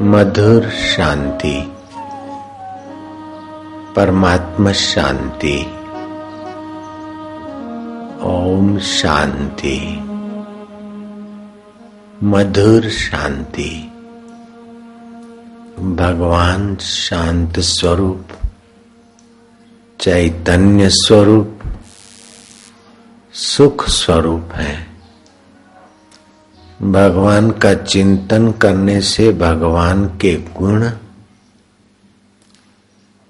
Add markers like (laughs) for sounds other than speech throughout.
मधुर शांति, परमात्मा शांति, ओम शांति, मधुर शांति, भगवान शांत स्वरूप, चैतन्य स्वरूप, सुख स्वरूप है। भगवान का चिंतन करने से भगवान के गुण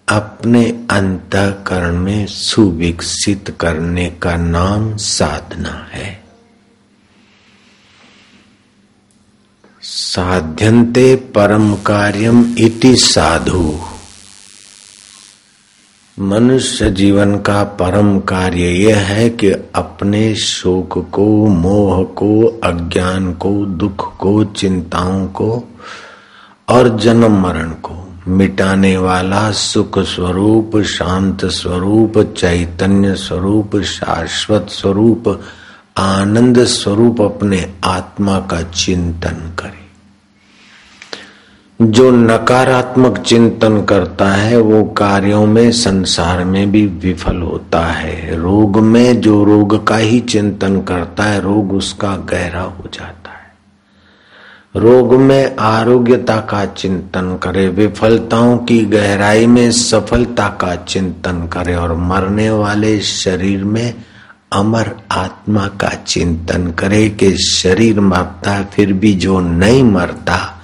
अपने अंतकरण में सुविकसित करने का नाम साधना है। साध्यंते परम कार्यम इति साधु। मनुष्य जीवन का परम कार्य यह है कि अपने शोक को, मोह को, अज्ञान को, दुख को, चिंताओं को और जन्म मरण को मिटाने वाला सुख स्वरूप, शांत स्वरूप, चैतन्य स्वरूप, शाश्वत स्वरूप, आनंद स्वरूप अपने आत्मा का चिंतन करे। जो नकारात्मक चिंतन करता है, वो कार्यों में, संसार में भी विफल होता है। रोग में जो रोग का ही चिंतन करता है, रोग उसका गहरा हो जाता है। रोग में आरोग्यता का चिंतन करे, विफलताओं की गहराई में सफलता का चिंतन करे और मरने वाले शरीर में अमर आत्मा का चिंतन करे कि शरीर मरता फिर भी जो नहीं मरता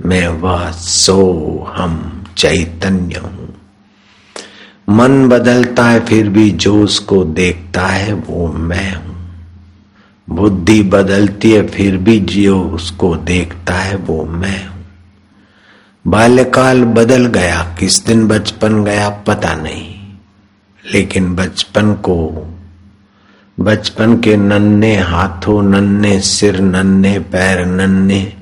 मैं वह, सो हम चैतन्य हूँ। मन बदलता है, फिर भी जो उसको देखता है, वो मैं हूँ। बुद्धि बदलती है, फिर भी जो उसको देखता है, वो मैं हूँ। बाल्यकाल बदल गया, किस दिन बचपन गया पता नहीं। लेकिन बचपन को, बचपन के नन्हे हाथों, नन्हे सिर, नन्हे पैर, नन्हे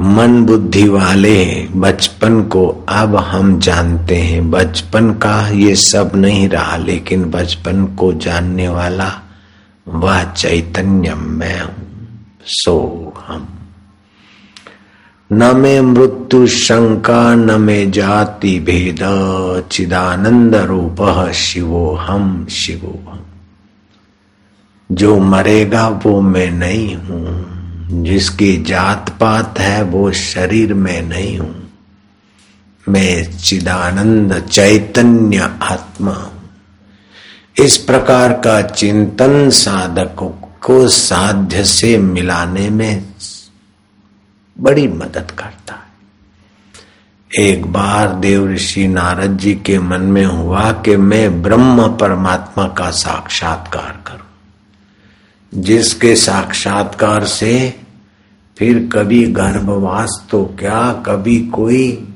मन बुद्धि वाले बचपन को अब हम जानते हैं। बचपन का ये सब नहीं रहा, लेकिन बचपन को जानने वाला वह चैतन्य मैं हूँ, सो हम। न में मृत्यु शंका, न में जाति भेद, चिदानंद रूप शिवो हम शिवो हम। जो मरेगा वो मैं नहीं हूँ। जिसकी जात पात है, वो शरीर में नहीं हूँ। मैं चिदानंद चैतन्य आत्मा हूँ। इस प्रकार का चिंतन साधक को साध्य से मिलाने में बड़ी मदद करता है। एक बार देव ऋषि नारद जी के मन में हुआ कि मैं ब्रह्म परमात्मा का साक्षात्कार करूँ, जिसके साक्षात्कार से फिर कभी गर्भवास तो क्या, कभी कोई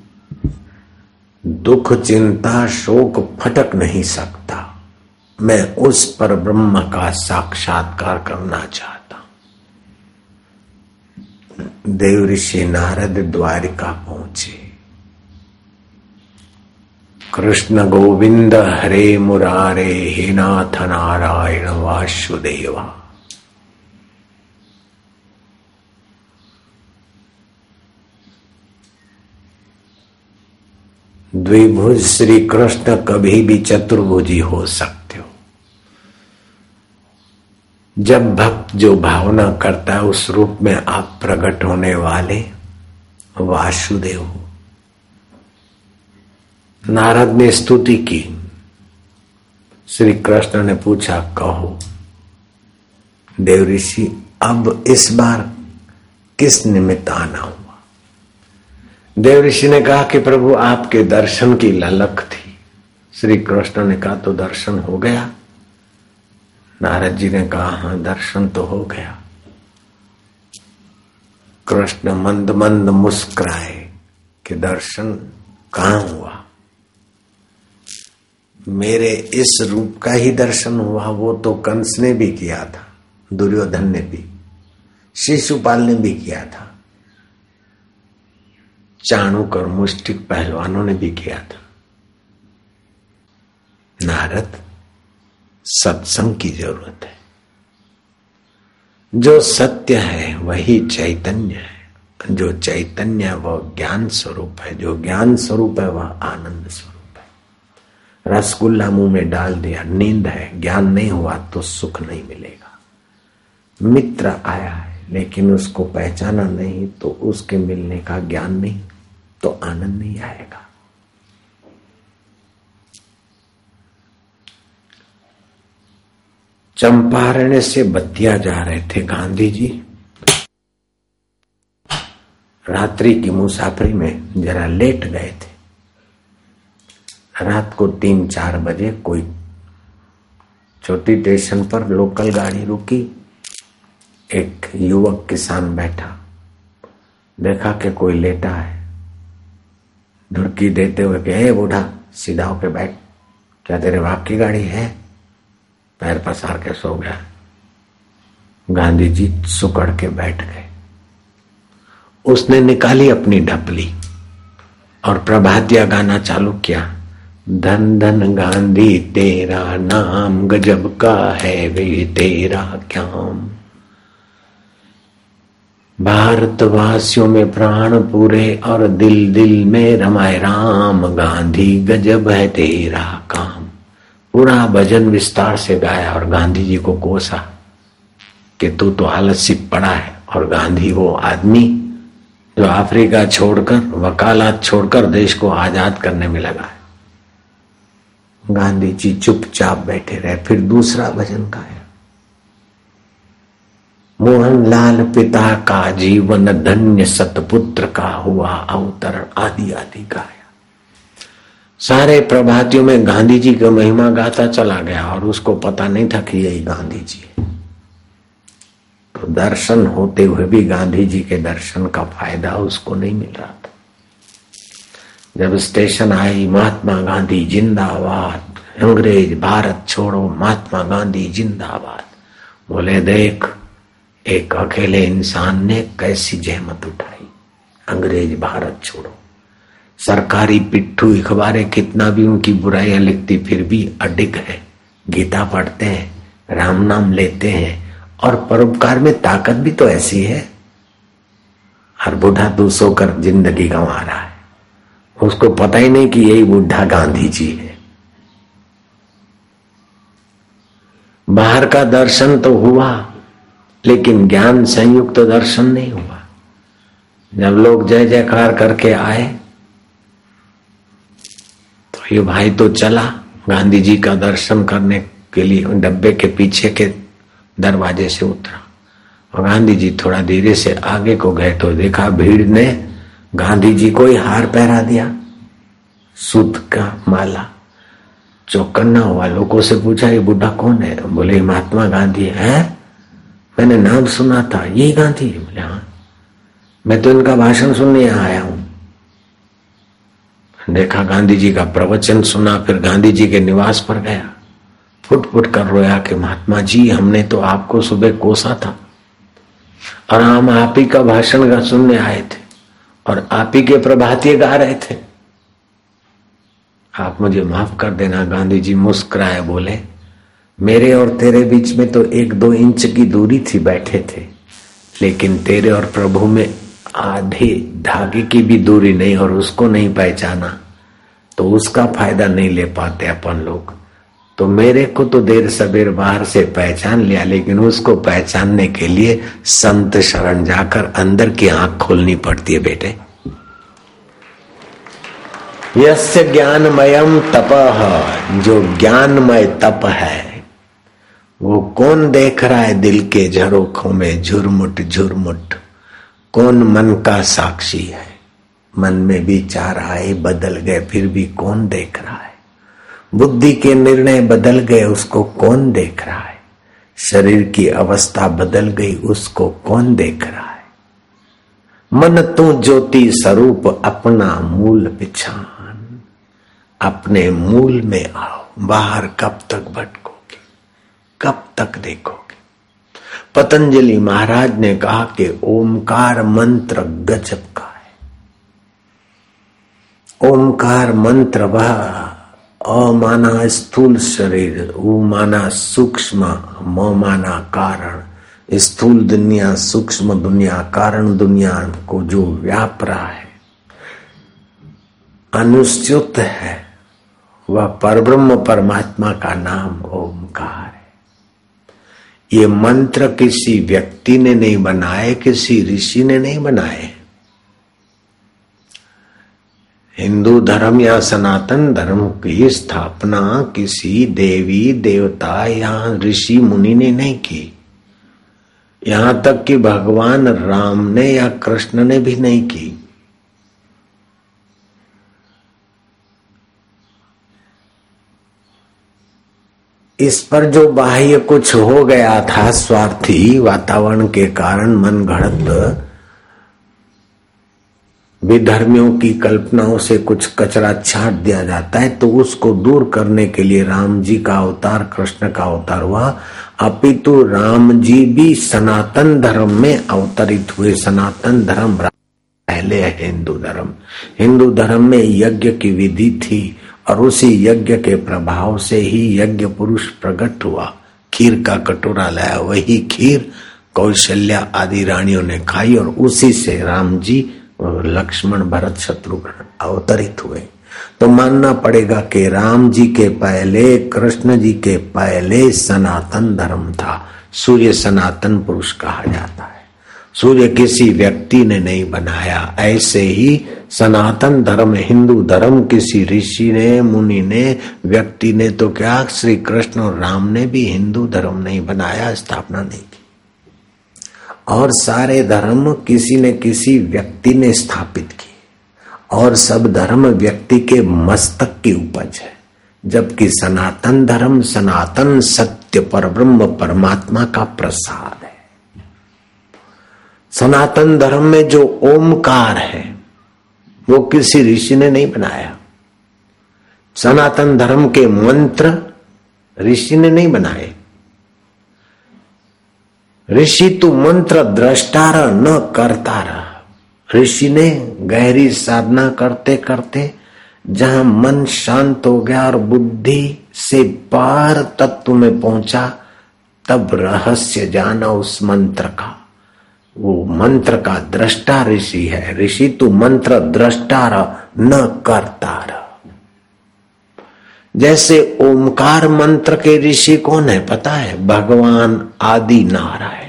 दुख, चिंता, शोक फटक नहीं सकता। मैं उस पर ब्रह्म का साक्षात्कार करना चाहता देव ऋषि नारद द्वारिका पहुँचे। कृष्ण गोविंद हरे मुरारे, हे नाथ नारायण वासुदेवा। द्विभुज श्री कृष्ण कभी भी चतुर्भुजी हो सकते हो। जब भक्त जो भावना करता है, उस रूप में आप प्रकट होने वाले वासुदेव हो। नारद ने स्तुति की। श्री कृष्ण ने पूछा, कहो, देव ऋषि, अब इस बार किस निमित्त आना हो देव ऋषि ने कहा कि प्रभु, आपके दर्शन की ललक थी। श्री कृष्ण ने कहा तो दर्शन हो गया? नारद जी ने कहा हाँ दर्शन तो हो गया। कृष्ण मंद मंद मुस्कुराए कि दर्शन कहा हुआ? मेरे इस रूप का ही दर्शन हुआ, वो तो कंस ने भी किया था, दुर्योधन ने भी, शिशुपाल ने भी किया था। चाणुक और मुस्टिक पहलवानों ने भी किया था। नारद, सत्संग की ज़रूरत है। जो सत्य है, वही चैतन्य है। जो चैतन्य है, वह ज्ञान स्वरूप है। जो ज्ञान स्वरूप है, वह आनंद स्वरूप है। रसगुल्ला मुँह में डाल दिया, नींद है, ज्ञान नहीं हुआ तो सुख नहीं मिलेगा। मित्र आया है, लेकिन उसको पहचाना नहीं तो उसके मिलने का ज्ञान नहीं। तो आनंद नहीं आएगा। चंपारण्य से बतिया जा रहे थे गांधी जी। रात्रि की मुसाफरी में जरा लेट गए थे। रात को तीन चार बजे कोई छोटी स्टेशन पर लोकल गाड़ी रुकी। एक युवक किसान बैठा। देखा कि कोई लेटा है। ढुड़की देते हुए कहे बूढ़ा, सीधा होके बैठ। क्या तेरे बाप की गाड़ी है? पैर पसार के सो गया। गांधी जी सुकड़ के बैठ गए। उसने निकाली अपनी ढपली और प्रभातिया गाना चालू किया। धन धन गांधी, तेरा नाम गजब का है वे, तेरा क्याम। भारतवासियों में प्राण पूरे और दिल दिल में रमाए राम, गांधी, गजब है तेरा काम। पूरा भजन विस्तार से गाया और गांधी जी को कोसा कि तू तो हालत सी पड़ा है और गांधी वो आदमी जो अफ्रीका छोड़कर, वकालत छोड़कर देश को आज़ाद करने में लगा है। गांधी जी चुपचाप बैठे रहे, फिर दूसरा भजन गाया। मोहन लाल पिता का जीवन धन्य सतपुत्र का हुआ अवतरण आदि आदि गाया सारे प्रभातियों में गांधी जी का महिमा गाता चला गया और उसको पता नहीं था कि यही गांधी जी है। तो दर्शन होते हुए भी गांधी जी के दर्शन का फ़ायदा उसको नहीं मिल रहा था। जब स्टेशन आई, महात्मा गांधी जिंदाबाद, अंग्रेज़, भारत छोड़ो, महात्मा गांधी जिंदाबाद। बोले, देख एक अकेले इंसान ने कैसी जहमत उठाई? अंग्रेज़ भारत छोड़ो। सरकारी पिट्ठू अखबारें कितना भी उनकी बुराइयाँ लिखती, फिर भी अडिग है। गीता पढ़ते हैं, राम नाम लेते हैं, और परोपकार में ताकत भी तो ऐसी है। हर बूढ़ा तू सोकर ज़िंदगी गंवा रहा है। उसको पता ही नहीं कि यही बुढ़ा गांधी जी है। बाहर का दर्शन तो हुआ लेकिन ज्ञान संयुक्त दर्शन नहीं हुआ। जब लोग जय जयकार करके आए तो ये भाई तो चला गांधी जी का दर्शन करने के लिए, डब्बे के पीछे के दरवाजे से उतरा। और गांधी जी थोड़ा धीरे से आगे को गए तो देखा भीड़ ने गांधी जी को ही हार पहरा दिया। सूत का माला, चौकन्ना हुआ लोगों से पूछा, ये बुढ़ा कौन है? बोले महात्मा गांधी है। मैंने नाम सुना था यही गांधी बोले हाँ मैं तो इनका भाषण सुनने यहाँ आया हूँ। देखा गांधी जी का प्रवचन सुना, फिर गांधी जी के निवास पर गया। फुट फुट कर रोया कि महात्मा जी, हमने तो आपको सुबह कोसा था। और हम आप ही का भाषण का सुनने आए थे और आप ही के प्रभातीय गा रहे थे। आप मुझे माफ़ कर देना, गांधी जी मुस्कुराए बोले मेरे और तेरे बीच में तो एक दो इंच की दूरी थी बैठे थे, लेकिन तेरे और प्रभु में आधे धागे की भी दूरी नहीं और उसको नहीं पहचाना तो उसका फ़ायदा नहीं ले पाते अपन लोग। तो मेरे को तो देर सबेर बाहर से पहचान लिया, लेकिन उसको पहचानने के लिए संत शरण जाकर अंदर की आँख खोलनी पड़ती है बेटे। यस्य ज्ञानमयम तप, जो ज्ञानमय तप है वो कौन देख रहा है दिल के झरोखों में झुरमुट झुरमुट? कौन मन का साक्षी है? मन में विचार आए बदल गए, फिर भी कौन देख रहा है? बुद्धि के निर्णय बदल गए, उसको कौन देख रहा है? शरीर की अवस्था बदल गई, उसको कौन देख रहा है? मन तू ज्योति स्वरूप अपना मूल पिछान। अपने मूल में आओ, बाहर कब तक भटकोगे कब तक देखोगे? पतंजलि महाराज ने कहा कि ओमकार मंत्र गजब का है। ओमकार मंत्र वह अमाना स्थूल शरीर ऊ माना सूक्ष्म म माना कारण। स्थूल दुनिया, सूक्ष्म दुनिया, कारण दुनिया को जो व्याप रहा है अनुच्युत है, वह परब्रह्म परमात्मा का नाम ओमकार। ये मंत्र किसी व्यक्ति ने नहीं बनाए, किसी ऋषि ने नहीं बनाए। हिंदू धर्म या सनातन धर्म की स्थापना किसी देवी, देवता या ऋषि मुनि ने नहीं की। यहाँ तक कि भगवान राम ने या कृष्ण ने भी नहीं की। इस पर जो बाह्य कुछ हो गया था स्वार्थी वातावरण के कारण मन घड़त, विधर्मियों की कल्पनाओं से कुछ कचरा छाट दिया जाता है तो उसको दूर करने के लिए राम जी का अवतार, कृष्ण का अवतार हुआ। अपितु राम जी भी सनातन धर्म में अवतरित हुए। सनातन धर्म पहले है हिंदू धर्म। हिंदू धर्म में यज्ञ की विधि थी। और उसी यज्ञ के प्रभाव से ही यज्ञ पुरुष प्रकट हुआ। खीर का कटोरा लाया, वही खीर कौशल्या आदि रानियों ने खाई और उसी से राम जी लक्ष्मण भरत शत्रुघ्न अवतरित हुए। तो मानना पड़ेगा कि राम जी के पहले, कृष्ण जी के पहले सनातन धर्म था। सूर्य सनातन पुरुष कहा जाता है। सूर्य किसी व्यक्ति ने नहीं बनाया। ऐसे ही सनातन धर्म, हिंदू धर्म, किसी ऋषि ने, मुनि ने, व्यक्ति ने तो क्या श्री कृष्ण और राम ने भी हिंदू धर्म नहीं बनाया, स्थापना नहीं की। और सारे धर्म किसी ने किसी व्यक्ति ने स्थापित किए। और सब धर्म व्यक्ति के मस्तक की उपज है, जबकि सनातन धर्म, सनातन सत्य पर ब्रह्म परमात्मा का प्रसाद है। सनातन धर्म में जो ओमकार है वो किसी ऋषि ने नहीं बनाया। सनातन धर्म के मंत्र ऋषि ने नहीं बनाए। ऋषि तू मंत्र द्रष्टार न करतार। ऋषि ने गहरी साधना करते करते जहाँ मन शांत हो गया और बुद्धि से पार तत्व में पहुँचा, तब रहस्य जाना उस मंत्र का। वो मंत्र का दृष्टा ऋषि है। ऋषि तू मंत्र द्रष्टार न करतार। जैसे ओमकार मंत्र के ऋषि कौन है पता है? भगवान आदि नारायण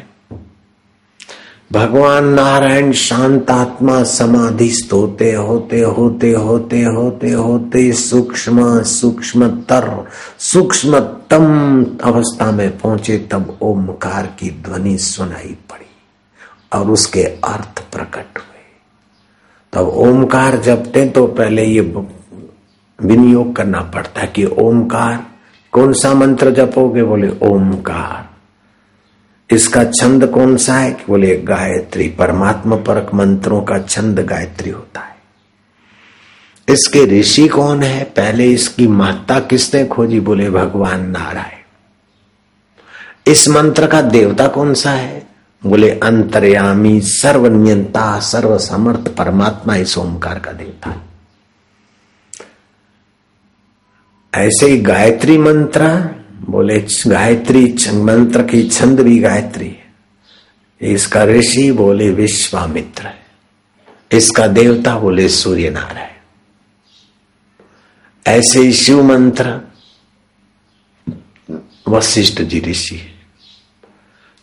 भगवान नारायण शांतात्मा समाधिस्थ होते होते होते होते होते होते सूक्ष्म सूक्ष्मतर सूक्ष्मतम अवस्था में पहुँचे तब ओमकार की ध्वनि सुनाई पड़ी। और उसके अर्थ प्रकट हुए। तब ओमकार जपते तो पहले ये विनियोग करना पड़ता है कि ओमकार, कौन सा मंत्र जपोगे? बोले, ओमकार। इसका छंद कौन सा है? बोले, गायत्री। परमात्मा परक मंत्रों का छंद गायत्री होता है। इसके ऋषि कौन है? पहले इसकी माता किसने खोजी? बोले, भगवान नारायण। इस मंत्र का देवता कौन सा है? बोले, अंतर्यामी सर्वनियंता सर्व समर्थ परमात्मा इस ओमकार का देवता है। ऐसे ही गायत्री मंत्र, बोले, गायत्री मंत्र की छंद भी गायत्री है। इसका ऋषि बोले, विश्वामित्र है। इसका देवता बोले सूर्य नारायण ऐसे ही शिव मंत्र, वशिष्ठ जी ऋषि है।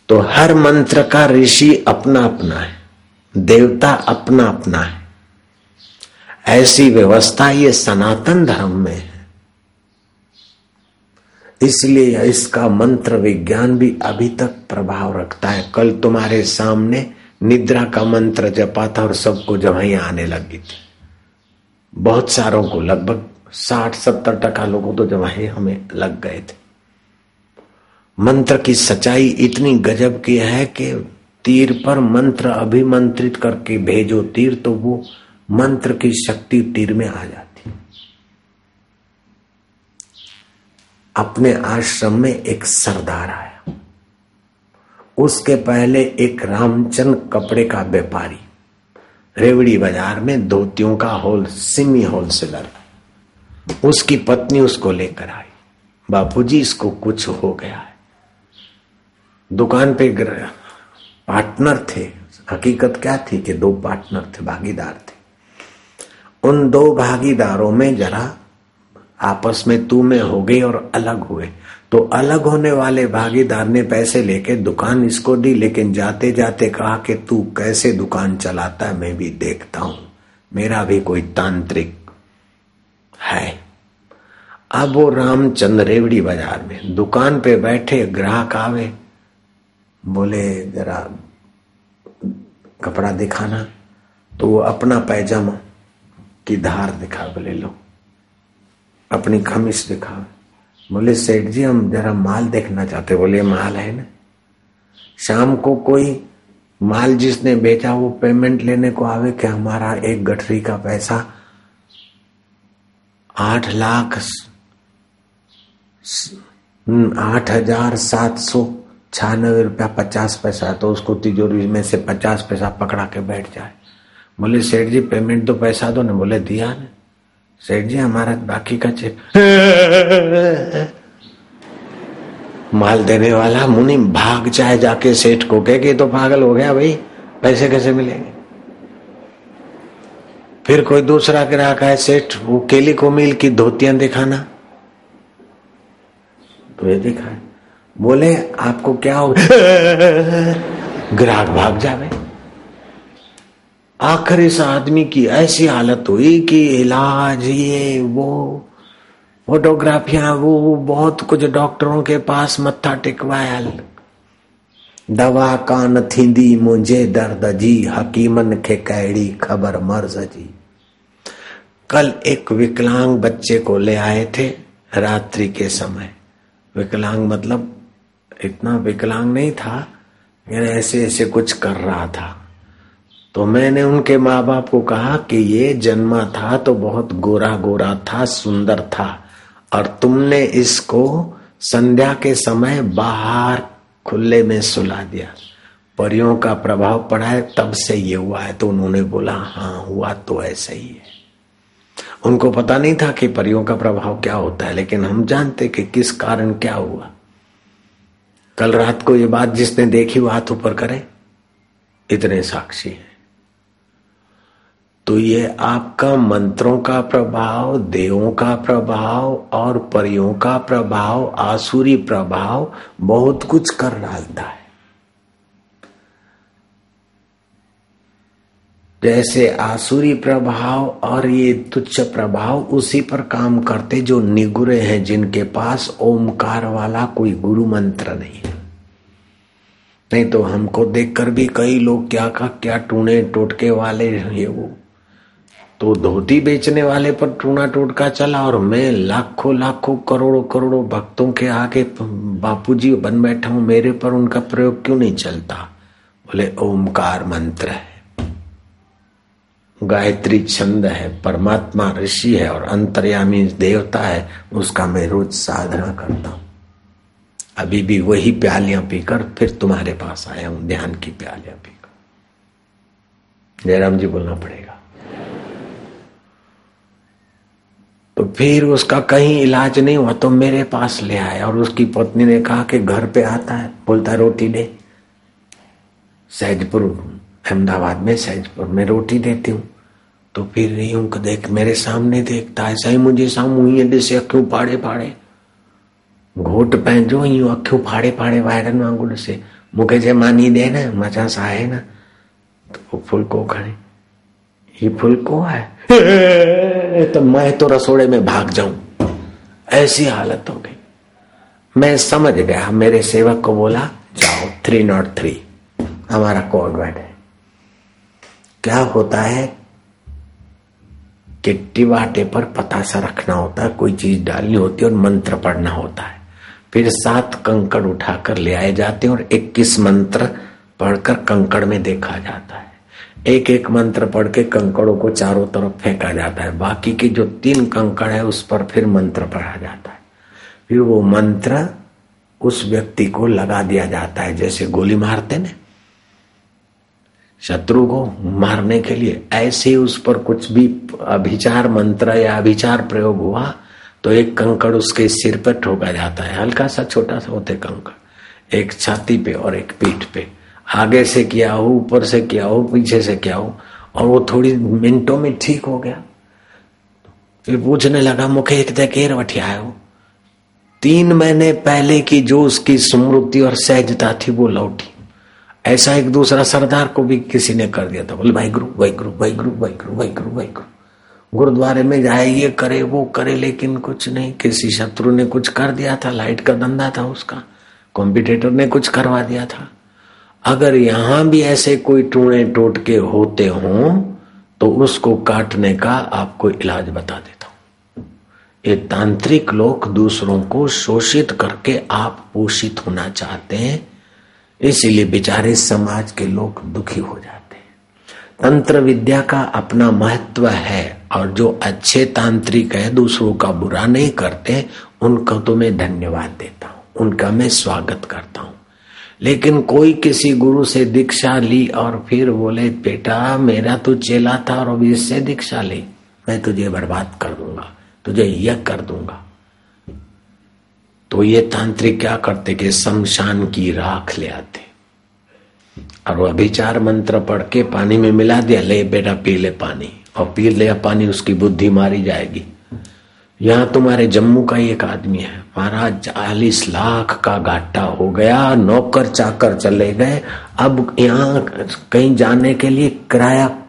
तो हर मंत्र का ऋषि अपना अपना है। देवता अपना अपना है। ऐसी व्यवस्था ये सनातन धर्म में है। इसलिए इसका मंत्र विज्ञान भी अभी तक प्रभाव रखता है। कल तुम्हारे सामने निद्रा का मंत्र जपा था और सबको जवाइयाँ आने लगी थी। बहुत सारों को, लगभग साठ सत्तर टका लोगों तो जवाई हमें लग गए थे। मंत्र की सच्चाई इतनी गजब की है कि तीर पर मंत्र अभिमंत्रित करके भेजो तीर तो वो मंत्र की शक्ति तीर में आ जाती। अपने आश्रम में एक सरदार आया। उसके पहले एक रामचंद कपड़े का व्यापारी। रेवड़ी बाज़ार में धोतियों का होल, सिमी होलसेलर उसकी पत्नी उसको लेकर आई। बापूजी, इसको कुछ हो गया। दुकान पे पार्टनर थे। हकीकत क्या थी कि दो पार्टनर थे, भागीदार थे। उन दो भागीदारों में जरा आपस में तू में हो गई और अलग हुए। तो अलग होने वाले भागीदार ने पैसे लेके दुकान इसको दी, लेकिन जाते जाते कहा कि तू कैसे दुकान चलाता है, मैं भी देखता हूँ। मेरा भी कोई तांत्रिक है। अब वो रामचंद्र रेवड़ी बाज़ार में, दुकान पे बैठे, ग्राहक आवे बोले, जरा कपड़ा दिखाना। तो वो अपना पैजामा की धार दिखा बोले, लो। अपनी खमीस दिखा। बोले, सेठ जी, हम जरा माल देखना चाहते बोले, माल है ना? शाम को कोई माल जिसने बेचा, वो पेमेंट लेने को आवे कि हमारा एक गठरी का पैसा आठ लाख आठ हज़ार सात सौ छियानवे रुपया पचास पैसा तो उसको तिजोरी में से पचास पैसा पकड़ा के बैठ जाए। बोले, सेठ जी पेमेंट तो पैसा दो ना। बोले, दिया ना। सेठ जी, हमारा बाकी का चेक। माल देने वाला मुनि भाग जाए जाके सेठ को। कह के तो पागल हो गया भाई, पैसे कैसे मिलेंगे? फिर कोई दूसरा ग्राहक है सेठ, वो केली को मिल की धोतियाँ दिखाना। तो ये दिखाए। बोले, आपको क्या हो (laughs) ग्राहक भाग जावे। आखिर इस आदमी की ऐसी हालत हुई कि इलाज, ये, वो, फोटोग्राफिया, वो बहुत कुछ डॉक्टरों के पास मत्था टिकवाया दवा कान थींदी मुंहिंजे दर्द, जी, हकीमन खे कहिड़ी ख़बर मर्ज, जी। कल एक विकलांग बच्चे को ले आए थे, रात्रि के समय। विकलांग मतलब इतना विकलांग नहीं था मैंने ऐसे ऐसे कुछ कर रहा था। तो मैंने उनके माँ बाप को कहा कि ये जन्मा था तो बहुत गोरा गोरा था, सुंदर था, और तुमने इसको संध्या के समय बाहर खुले में सुला दिया। परियों का प्रभाव पड़ा है, तब से ये हुआ है। तो उन्होंने बोला हाँ हुआ तो ऐसा ही है। उनको पता नहीं था कि परियों का प्रभाव क्या होता है, लेकिन हम जानते कि किस कारण क्या हुआ। कल रात को ये बात जिसने देखी वो हाथ ऊपर करे। इतने साक्षी हैं। तो ये आपका मंत्रों का प्रभाव, देवों का प्रभाव और परियों का प्रभाव, आसुरी प्रभाव बहुत कुछ कर डालता है। जैसे आसुरी प्रभाव और ये तुच्छ प्रभाव उसी पर काम करते जो निगुरे हैं, जिनके पास ओमकार वाला कोई गुरु मंत्र नहीं है। नहीं तो हमको देखकर भी कई लोग क्या का क्या टूने टोटके वाले ये वो। तो धोती बेचने वाले पर टूना टोटका चला और मैं लाखों लाखों करोड़ों करोड़ों भक्तों के आगे बापूजी बन बैठा हूँ, मेरे पर उनका प्रयोग क्यों नहीं चलता? बोले, ओमकार मंत्र है। गायत्री छंद है, परमात्मा ऋषि है और अंतर्यामी देवता है, उसका मैं रोज साधना करता हूँ। अभी भी वही प्यालियाँ पीकर फिर तुम्हारे पास आया हूँ, ध्यान की प्यालियाँ पीकर। जयराम जी बोलना पड़ेगा। तो फिर उसका कहीं इलाज नहीं हुआ तो मेरे पास ले आया और उसकी पत्नी ने कहा कि घर पे आता है, बोलता रोटी दे। सहजपुर अहमदाबाद में सहजपुर में रोटी देती हूँ। तो फिर यूँ देख मेरे सामने देखता है सही मुझे सामू ॾिसे अखियूं फाड़े फाड़े घोट पंहिंजो यूँ अखियूं फाड़े फाड़े वायरनि वांगुरु ॾिसे मूंखे चए मानी ॾे न माँ चवांसि आहे न तो फुल्को खणे। ही फुल्को है तो मैं तो रसोड़े में भाग जाऊँ। ऐसी हालत हो गई। मैं समझ गया मेरे सेवक को बोला जाओ थ्री नॉट थ्री हमारा कोड वर्ड है क्या होता है? कि टिवाटे पर पतासा रखना होता है, कोई चीज़ डालनी होती है और मंत्र पढ़ना होता है। फिर सात कंकड़ उठाकर ले आए जाते हैं और इक्कीस मंत्र पढ़कर कंकड़ में देखा जाता है। एक एक मंत्र पढ़ के कंकड़ों को चारों तरफ़ फेंका जाता है। बाकी के जो तीन कंकड़ है, उस पर फिर मंत्र पढ़ा जाता है। फिर वो मंत्र उस व्यक्ति को लगा दिया जाता है, जैसे गोली मारते ना। शत्रु को मारने के लिए। ऐसे उस पर कुछ भी अभिचार मंत्र या अभिचार प्रयोग हुआ तो एक कंकड़ उसके सिर पर ठोका जाता है। हल्का सा, छोटा सा होते कंकड़। एक छाती पे और एक पीठ पे। आगे से किया हो, ऊपर से किया हो, पीछे से किया हो, और वो थोड़ी मिनटों में ठीक हो गया। फिर पूछने लगा, मुखे एक देर वठी आयो तीन महीने पहले की जो उसकी स्मृति और सहजता थी, वो लौटी। ऐसा एक दूसरा सरदार को भी किसी ने कर दिया था। बोले भाई गुरु भाई गुरु भाई गुरु भाई गुरु भाई गुरु भाई गुरु गुरुद्वारे में जाए, ये करे, वो करे, लेकिन कुछ नहीं। किसी शत्रु ने कुछ कर दिया था, लाइट का धंधा था उसका। कॉम्पिटेटर ने कुछ करवा दिया था। अगर यहाँ भी ऐसे कोई टूणे टोटके होते हों तो उसको काटने का आपको इलाज बता देता हूँ। ये तांत्रिक लोग दूसरों को शोषित करके आप पोषित होना चाहते हैं इसीलिए बेचारे समाज के लोग दुखी हो जाते हैं। तंत्र विद्या का अपना महत्व है और जो अच्छे तांत्रिक है, दूसरों का बुरा नहीं करते, उनका तो मैं धन्यवाद देता हूँ, उनका मैं स्वागत करता हूँ। लेकिन कोई किसी गुरु से दीक्षा ली और फिर बोले, बेटा, मेरा तो चेला था और अब इससे दीक्षा ली, मैं तुझे बर्बाद कर दूँगा, तुझे यह कर दूँगा। तो ये तांत्रिक क्या करते कि शमशान की राख ले आते। और वो अभिचार मंत्र पढ़ के पानी में मिला दिया, ले बेटा पी ले पानी। और पी ले पानी, उसकी बुद्धि मारी जाएगी। यहाँ तुम्हारे जम्मू का एक आदमी है। महाराज, चालीस लाख का घाटा हो गया, नौकर चाकर चले गए। अब यहाँ कहीं जाने के लिए किराया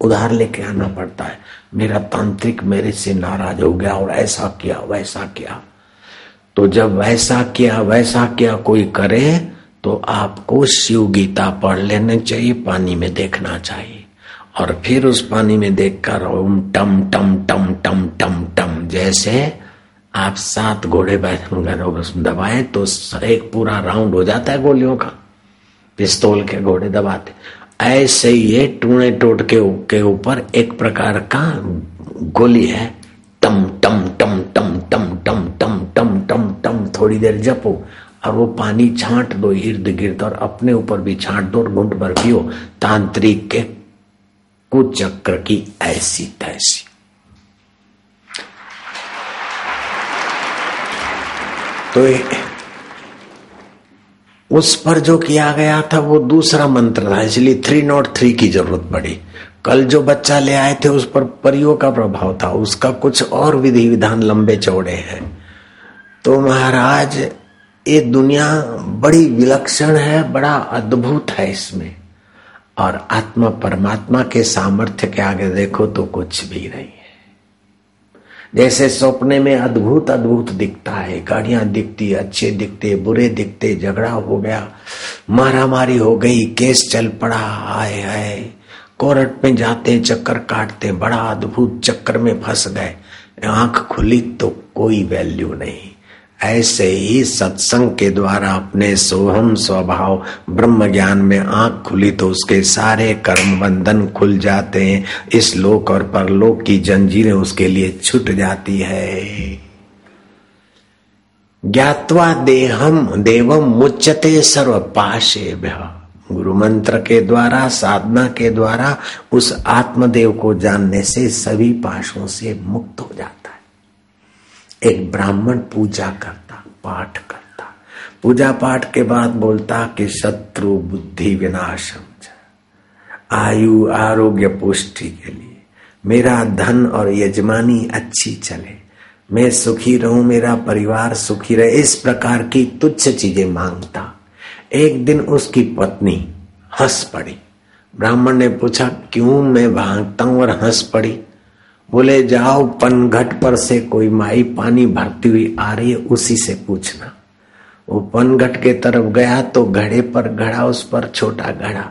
उधार लेके आना पड़ता है। मेरा तांत्रिक मेरे से नाराज़ हो गया और ऐसा किया, वैसा किया। तो जब वैसा किया वैसा किया कोई करे तो आपको शिव गीता पढ़ लेने चाहिए, पानी में देखना चाहिए। और फिर उस पानी में देखकर ओम टम टम टम टम टम टम, जैसे आप सात घोड़े दबाए तो एक पूरा राउंड हो जाता है गोलियों का। पिस्तौल के घोड़े दबाते। ऐसे ये टूणे टोट के ऊपर एक प्रकार का गोली है, टम टम थोड़ी देर जपो और वो पानी छांट दो इर्द गिर्द और अपने ऊपर भी छांट दो और घुंट भर पियो। तांत्रिक के कुचक्र की ऐसी तैसी। तो उस पर जो किया गया था वो दूसरा मंत्र था, इसलिए थ्री नॉट थ्री की ज़रूरत पड़ी। कल जो बच्चा ले आए थे उस पर परियों का प्रभाव था, उसका कुछ और विधि विधान लंबे चौड़े हैं। तो महाराज, ये दुनिया बड़ी विलक्षण है, बड़ा अद्भुत है इसमें। और आत्मा परमात्मा के सामर्थ्य के आगे देखो तो कुछ भी नहीं है। जैसे सपने में अद्भुत अद्भुत दिखता है, गाड़ियाँ दिखती, अच्छे दिखते, बुरे दिखते, झगड़ा हो गया मारा मारी हो गई, केस चल पड़ा, आए आए, कोर्ट में जाते, चक्कर काटते, बड़ा अद्भुत चक्कर में फंस गए, आँख खुली तो कोई वैल्यू नहीं। ऐसे ही सत्संग के द्वारा अपने सोहम स्वभाव ब्रह्म ज्ञान में आँख खुली तो उसके सारे कर्म बंधन खुल जाते हैं। इस लोक और परलोक की जंजीरें उसके लिए छूट जाती है। ज्ञातवा देहम देवम मुच्यते सर्व पाशे गुरु मंत्र के द्वारा, साधना के द्वारा उस आत्मदेव को जानने से सभी पाशों से मुक्त हो जाता एक ब्राह्मण पूजा करता, पाठ करता। पूजा पाठ के बाद बोलता कि शत्रु बुद्धि विनाशम आयु आरोग्य पुष्टि के लिए। मेरा धन और यजमानी अच्छी चले। मैं सुखी रहूँ, मेरा परिवार सुखी रहे। इस प्रकार की तुच्छ चीज़ें माँगता। एक दिन उसकी पत्नी हंस पड़ी। ब्राह्मण ने पूछा, क्यों मैं भागता हूँ और हंस पड़ी? बोले, जाओ, पनघट पर से कोई माई पानी भरती हुई आ रही है, उसी से पूछना। वो पनघट के तरफ़ गया तो घड़े पर घड़ा, उस पर छोटा घड़ा।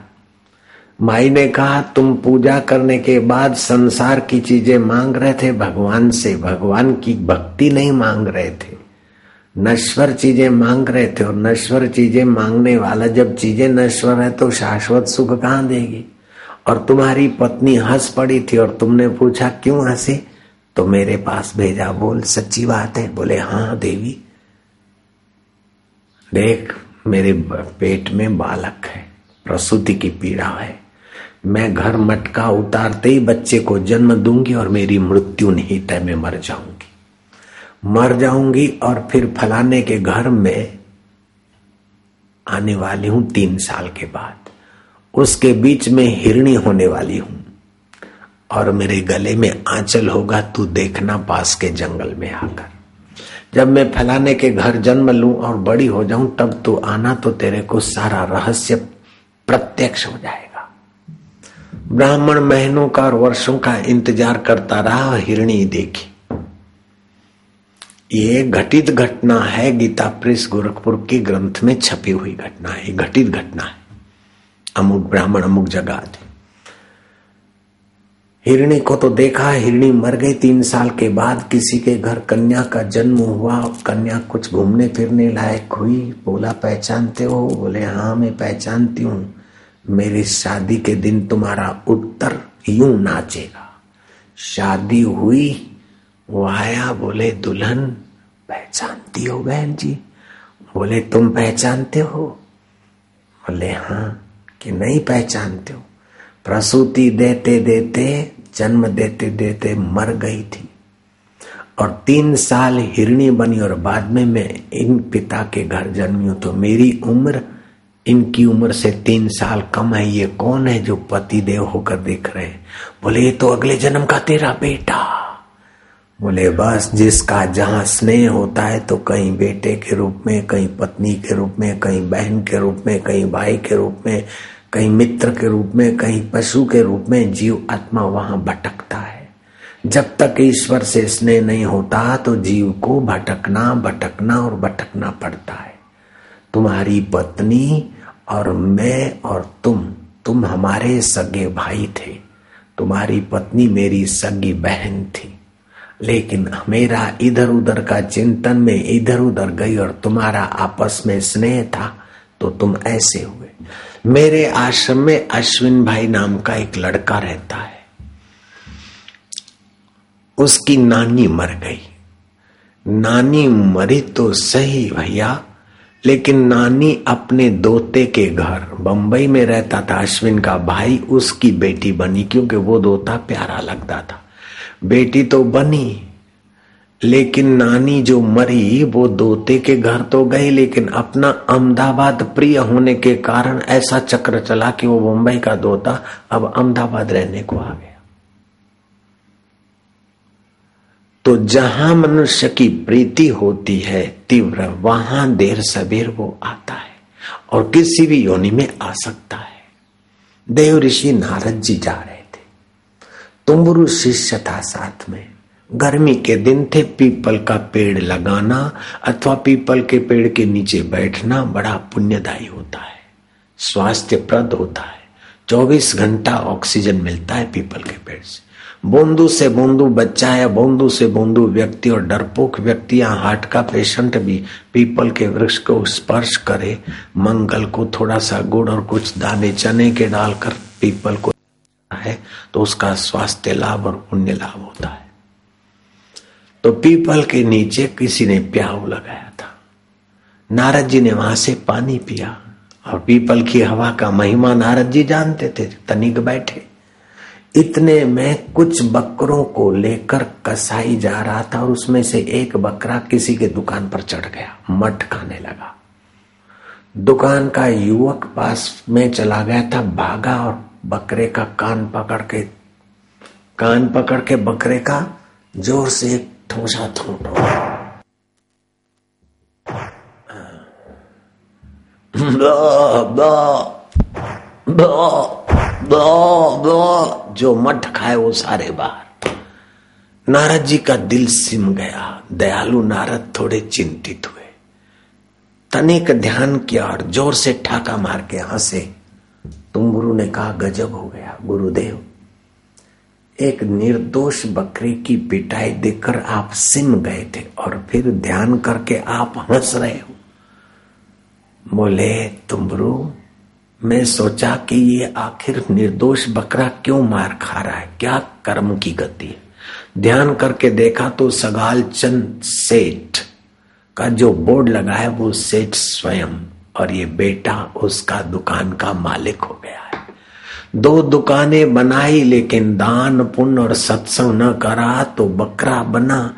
माई ने कहा, तुम पूजा करने के बाद संसार की चीज़ें मांग रहे थे, भगवान से, भगवान की भक्ति नहीं मांग रहे थे। नश्वर चीज़ें मांग रहे थे, और नश्वर चीज़ें मांगने वाला जब चीज़ें नश्वर है तो शाश्वत सुख कहाँ देगी? और तुम्हारी पत्नी हंस पड़ी थी और तुमने पूछा, क्यों हँसी? तो मेरे पास भेजा, बोल, सच्ची बात है। बोले हाँ देवी। देख, मेरे पेट में बालक है, प्रसूति की पीड़ा है। मैं घर मटका उतारते ही बच्चे को जन्म दूँगी और मेरी मृत्यु नहीं, तय में मर जाऊँगी। मर जाऊँगी और फिर फलाने के घर में आने वाली हूँ तीन साल के बाद। उसके बीच में हिरणी होने वाली हूँ। और मेरे गले में आंचल होगा, तू देखना पास के जंगल में आकर। जब मैं फलाने के घर जन्म लू और बड़ी हो जाऊँ, तब तू आना तो तेरे को सारा रहस्य प्रत्यक्ष हो जाएगा। ब्राह्मण महीनों का और वर्षों का इंतज़ार करता रहा हिरणी देखी। ये घटित घटना है, गीता प्रेस गोरखपुर के ग्रंथ में छपी हुई घटना है। घटित घटना है। अमुक ब्राह्मण अमुक जगह थी हिरणी को तो देखा, हिरणी मर गई तीन साल के बाद, किसी के घर कन्या का जन्म हुआ, कन्या कुछ घूमने फिरने लायक हुई, बोला, पहचानते हो? बोले हाँ मैं पहचानती हूँ। मेरी शादी के दिन तुम्हारा उत्तर यूँ नाचेगा। शादी हुई, वो आया, बोले, दुल्हन, पहचानती हो बहन जी? बोले, तुम पहचानते हो? बोले हाँ। कि नहीं पहचानते हो। प्रसूति देते देते, जन्म देते देते मर गई थी। और तीन साल हिरणी बनी और बाद में मैं इन पिता के घर जन्मी हूँ तो मेरी उम्र, इनकी उम्र से तीन साल कम है। ये कौन है जो पति देव होकर देख रहे हैं? बोले, ये तो अगले जन्म का तेरा बेटा। बोले, बस जिसका जहाँ स्नेह होता है तो कहीं बेटे के रूप में, कहीं पत्नी के रूप में, कहीं बहन के रूप में, कहीं भाई के रूप में कहीं मित्र के रूप में, कहीं पशु के रूप में जीव आत्मा वहाँ भटकता है। जब तक ईश्वर से स्नेह नहीं होता तो जीव को भटकना भटकना और भटकना पड़ता है। तुम्हारी पत्नी और मैं और तुम तुम हमारे सगे भाई थे। तुम्हारी पत्नी मेरी सगी बहन थी। लेकिन मेरा इधर उधर का चिंतन में इधर उधर गई और तुम्हारा आपस में स्नेह था तो तुम ऐसे हुए। मेरे आश्रम में अश्विन भाई नाम का एक लड़का रहता है। उसकी नानी मर गई। नानी मरी तो सही भैया, लेकिन नानी अपने दोते के घर, बंबई में रहता था अश्विन का भाई, उसकी बेटी बनी, क्योंकि वो दोता प्यारा लगता था। बेटी तो बनी लेकिन नानी जो मरी, वो दोते के घर तो गई, लेकिन अपना अहमदाबाद प्रिय होने के कारण ऐसा चक्र चला कि वो मुंबई का दोता अब अहमदाबाद रहने को आ गया। तो जहाँ मनुष्य की प्रीति होती है तीव्र, वहाँ देर सबेर वो आता है और किसी भी योनि में आ सकता है। देव ऋषि नारद जी जा रहे थे। तुम्बरु शिष्य था साथ में। गर्मी के दिन थे पीपल का पेड़ लगाना अथवा पीपल के पेड़ के नीचे बैठना बड़ा पुण्यदायी होता है, स्वास्थ्यप्रद होता है। 24 घंटा ऑक्सीजन मिलता है पीपल के पेड़ से। बोंदू से बोंदू बच्चा या बोंदू से बोंदू व्यक्ति और डरपोक व्यक्ति या हार्ट का पेशेंट भी पीपल के वृक्ष को स्पर्श करे, मंगल को थोड़ा सा गुड़ और कुछ दाने चने के डालकर पीपल को है तो उसका स्वास्थ्य लाभ और पुण्य लाभ होता है। तो पीपल के नीचे किसी ने प्याऊ लगाया था। नारद जी ने वहाँ से पानी पिया और पीपल की हवा का महिमा नारद जी जानते थे, तनिक बैठे। इतने में कुछ बकरों को लेकर कसाई जा रहा था और उसमें से एक बकरा किसी के दुकान पर चढ़ गया मट खाने लगा। दुकान का युवक पास में चला गया था, भागा और बकरे का कान पकड़ के, कान पकड़ के बकरे का ज़ोर से एक ठोसा ठोटो जो मठ खाए वो सारे बाहर नारद जी का दिल सिम गया दयालु नारद थोड़े चिंतित हुए तनिक ध्यान किया और ज़ोर से ठाका मार के हंसे तुम गुरु ने कहा गजब हो गया गुरुदेव एक निर्दोष बकरे की पिटाई देखकर आप सिम गए थे और फिर ध्यान करके आप हंस रहे हो। बोले, तुमरू, मैं सोचा कि ये आखिर निर्दोष बकरा क्यों मार खा रहा है? क्या कर्म की गति है? ध्यान करके देखा तो सगाल चंद सेठ का जो बोर्ड लगा है वो सेठ स्वयं और ये बेटा उसका दुकान का मालिक हो गया। दो दुकानें बनाई, लेकिन दान, पुण्य और सत्संग न करा तो बकरा बना।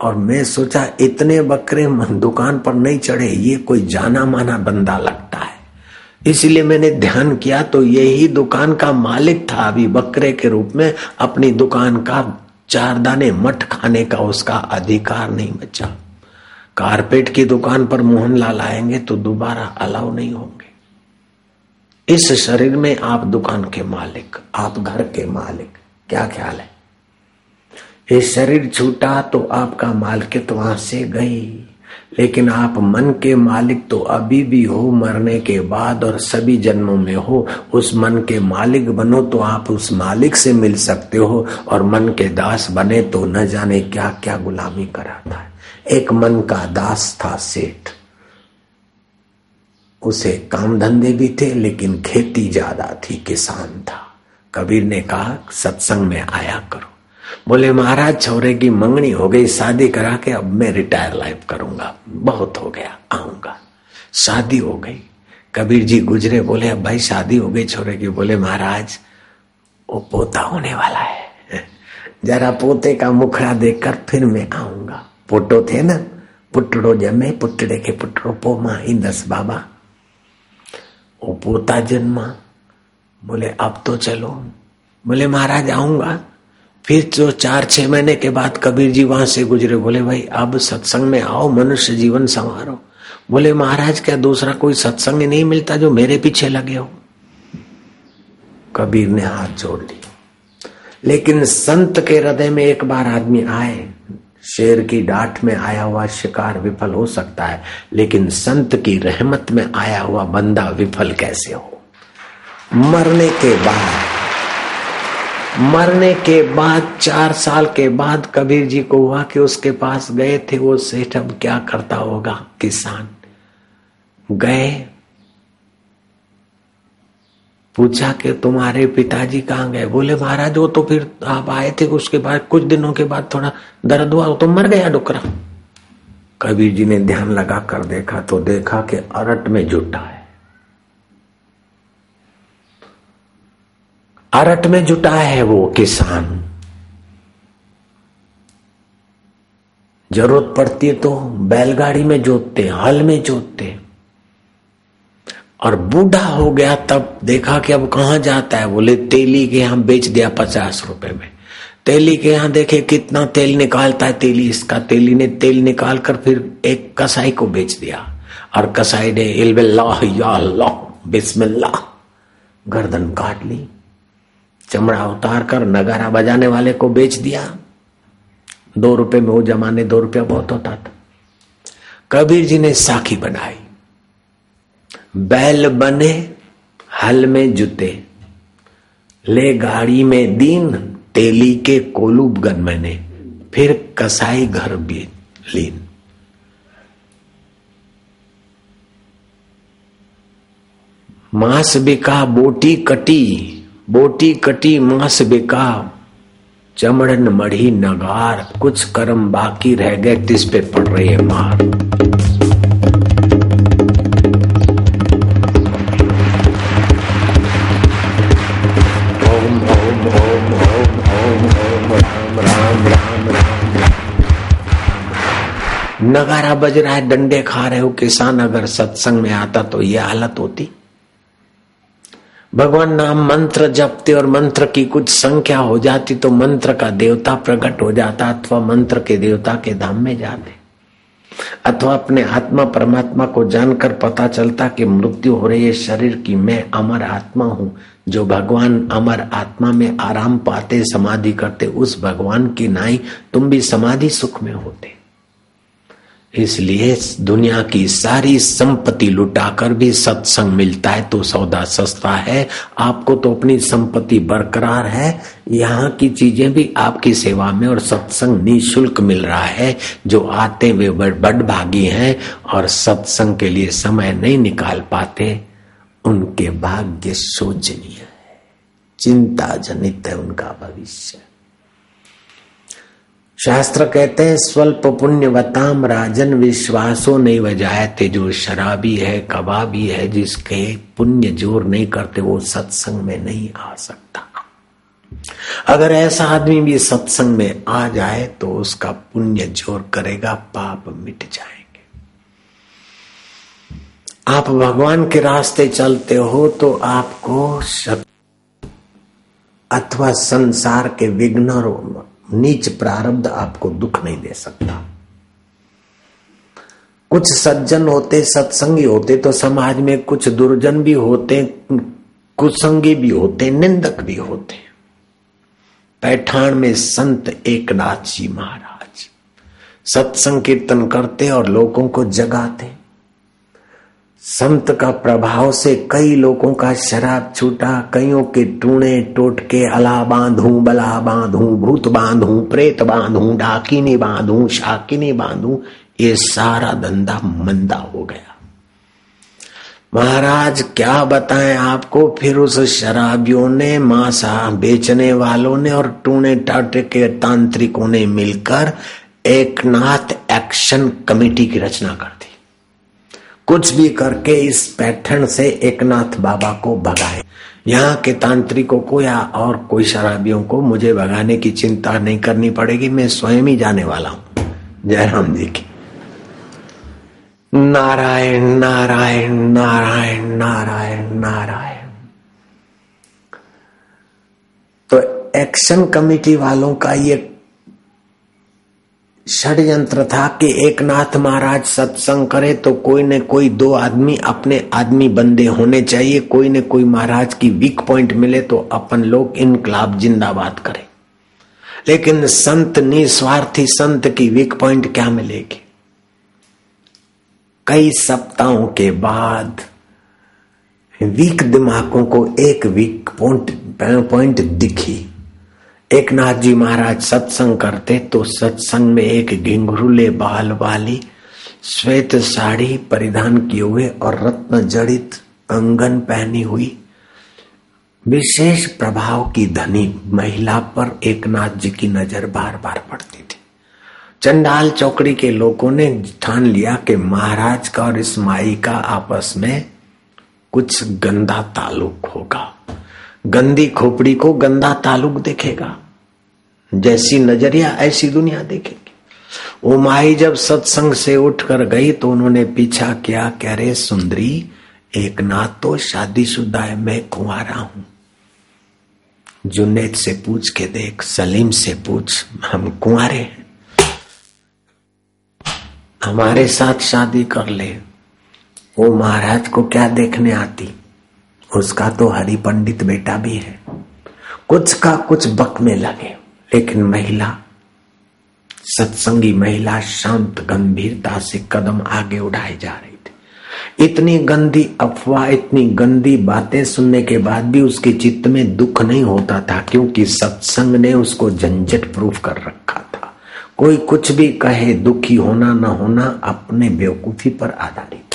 और मैं सोचा, इतने बकरे दुकान पर नहीं चढ़े, ये कोई जाना माना बंदा लगता है। इसलिए मैंने ध्यान किया तो यही दुकान का मालिक था। अभी बकरे के रूप में अपनी दुकान का चार दाने मठ खाने का उसका अधिकार नहीं बचा। कारपेट की दुकान पर मोहनलाल आएँगे तो दोबारा अलाउ नहीं होंगे। इस शरीर में आप दुकान के मालिक, आप घर के मालिक, क्या ख्याल है? ये शरीर छूटा तो आपका मालिकित वहाँ से गई, लेकिन आप मन के मालिक तो अभी भी हो, मरने के बाद और सभी जन्मों में हो, उस मन के मालिक बनो तो आप उस मालिक से मिल सकते हो, और मन के दास बने तो न जाने क्या क्या गुलामी कराता है। एक मन का दास था सेठ। उसे काम धंधे भी थे, लेकिन खेती ज़्यादा थी, किसान था। कबीर ने कहा, सत्संग में आया करो। बोले, महाराज, छोरे की मंगनी हो गई, शादी करा के अब मैं रिटायर लाइफ करूँगा। बहुत हो गया, आऊँगा। शादी हो गई। कबीर जी गुजरे, बोले, अब भाई, शादी हो गई छोरे की। बोले, महाराज, वो पोता होने वाला है। (laughs) जरा पोते का मुखड़ा देखकर फिर मैं आऊँगा। पोटो थे ना, पुटड़ो जमे, पुटड़े के पुटड़ो, पोमा इंदस बाबा। वो पोता जन्मा। बोले, अब तो चलो। बोले, महाराज, आऊँगा। फिर जो चार, छह महीने के बाद कबीर जी वहाँ से गुजरे। बोले, भाई, अब सत्संग में आओ, मनुष्य जीवन संवारो। बोले, महाराज, क्या दूसरा कोई सत्संग नहीं मिलता जो मेरे पीछे लगे हो? कबीर ने हाथ जोड़ ली लेकिन संत के हृदय में एक बार आदमी आए। शेर की डांट में आया हुआ शिकार विफल हो सकता है, लेकिन संत की रहमत में आया हुआ बंदा विफल कैसे हो? मरने के बाद, मरने के बाद, चार साल के बाद कबीर जी को हुआ कि उसके पास गए थे, वो सेठ अब क्या करता होगा? किसान। गए पूछा कि तुम्हारे पिताजी कहाँ गए? बोले, महाराज, वो तो फिर आप आए थे उसके बाद, कुछ दिनों के बाद थोड़ा दर्द हुआ तो मर गया डुकरा। कबीर जी ने ध्यान लगा कर देखा तो देखा कि अरट में जुटा है। अरट में जुटा है वो किसान। ज़रूरत पड़ती है तो बैलगाड़ी में जोतते हल में जोतते और बूढ़ा हो गया तब देखा कि अब कहाँ जाता है? बोले, तेली के यहाँ बेच दिया पचास रुपए में। तेली के यहाँ देखे कितना तेल निकालता है तेली इसका। तेली ने तेल निकाल कर फिर एक कसाई को बेच दिया। और कसाई ने अल्लाह बिस्मिल्लाह, गर्दन काट ली। चमड़ा उतार कर नगारा बजाने वाले को बेच दिया। दो रुपए में वो जमाने दो रुपया बहुत होता था। कबीर जी ने साखी बनाई। बैल बने, हल में जुते। ले गाड़ी में दीन, तेली के कोलूब गन मैंने। फिर कसाई घर भी लीन। मांस बिका बोटी कटी बोटी कटी, मांस बिका चमड़न मढ़ी नगार, कुछ कर्म बाकी रह गए, तिस पे पड़ रही है मार। नगारा बज रहा है, डंडे खा रहे हो, किसान अगर सत्संग में आता तो ये हालत होती। भगवान नाम मंत्र जपते और मंत्र की कुछ संख्या हो जाती तो मंत्र का देवता प्रकट हो जाता अथवा मंत्र के देवता के धाम में जाते। अथवा अपने आत्मा परमात्मा को जानकर पता चलता कि मृत्यु हो रही है, शरीर की मैं अमर आत्मा हूँ, जो भगवान अमर आत्मा में आराम पाते, समाधि करते, उस भगवान की नाई तुम भी समाधि सुख में होते। इसलिए दुनिया की सारी संपत्ति लुटाकर भी सत्संग मिलता है तो सौदा सस्ता है। आपको तो अपनी संपत्ति बरकरार है। यहाँ की चीज़ें भी आपकी सेवा में और सत्संग निशुल्क मिल रहा है। जो आते हुए बड़ भागी हैं और सत्संग के लिए समय नहीं निकाल पाते, उनके भाग्य शोचनीय है। चिंता जनित है उनका भविष्य। शास्त्र कहते हैं, स्वल्प पुण्य पुण्यवताम राजन विश्वासो नहीं वजायते जो शराबी है, कबाबी है, जिसके पुण्य ज़ोर नहीं करते, वो सत्संग में नहीं आ सकता। अगर ऐसा आदमी भी सत्संग में आ जाए तो उसका पुण्य ज़ोर करेगा, पाप मिट जाएँगे। आप भगवान के रास्ते चलते हो तो आपको अथवा संसार के विघ्न नीच प्रारब्ध आपको दुख नहीं दे सकता। कुछ सज्जन होते, सत्संगी होते तो समाज में कुछ दुर्जन भी होते, कुसंगी भी होते, निंदक भी होते। पैठान में संत एकनाथ जी महाराज सत्संग कीर्तन करते और लोगों को जगाते। संत का प्रभाव से कई लोगों का शराब छूटा, कईयों के टूणे टोटके अला बांधू, बला बांधू, भूत बांधू, प्रेत बांधू डाकिनी बांधू, शाकिनी बांधू, ये सारा धंधा मंदा हो गया। महाराज, क्या बताएँ आपको? फिर उस शराबियों ने, मांसा बेचने वालों ने और टूणे टाटे के तांत्रिकों ने मिलकर एक नाथ एक्शन कमेटी की रचना कर कुछ भी करके इस पैठन से एक नाथ बाबा को भगाए। यहाँ के तांत्रिकों को या और कोई शराबियों को मुझे भगाने की चिंता नहीं करनी पड़ेगी, मैं स्वयं ही जाने वाला हूँ। जयराम जी की। नारायण नारायण नारायण नारायण नारायण। तो एक्शन कमेटी वालों का ये षड्यंत्र था कि एक नाथ महाराज सत्संग करे तो कोई न कोई दो आदमी अपने आदमी बंदे होने चाहिए। कोई न कोई महाराज की वीक पॉइंट मिले तो अपन लोग इनकलाब जिंदाबाद करें। लेकिन संत निस्वार्थी संत की वीक पॉइंट क्या मिलेगी? कई सप्ताहों के बाद वीक दिमागों को एक वीक पॉइंट पॉइंट दिखी। एक नाथ जी महाराज सत्संग करते तो सत्संग में एक घिंघरूले बाल वाली, श्वेत साड़ी परिधान किए हुए और रत्न जड़ित अंगन पहनी हुई, विशेष प्रभाव की धनी महिला पर एक नाथ जी की नज़र बार बार पड़ती थी। चंडाल चौकड़ी के लोगों ने ठान लिया कि महाराज का और इस माई का आपस में कुछ गंदा ताल्लुक होगा। गंदी खोपड़ी को गंदा ताल्लुक देखेगा, जैसी नज़रिया ऐसी दुनिया देखेगी। वो माई जब सत्संग से उठकर गई तो उन्होंने पीछा किया, कह रे सुंदरी, एक नाथ तो शादीशुदा है मैं कुंवारा हूँ। जुनेद से पूछ के देख, सलीम से पूछ, हम कुंवारे हैं। हमारे साथ शादी कर ले। वो महाराज को क्या देखने आती? उसका तो हरि पंडित बेटा भी है। कुछ का कुछ बक में लगे, लेकिन महिला, सत्संगी महिला शांत गंभीरता से कदम आगे उठाए जा रही थी। इतनी गंदी अफवाह, इतनी गंदी बातें सुनने के बाद भी उसके चित्त में दुख नहीं होता था, क्योंकि सत्संग ने उसको झंझट प्रूफ कर रखा था। कोई कुछ भी कहे, दुखी होना न होना अपने बेवकूफ़ी पर आधारित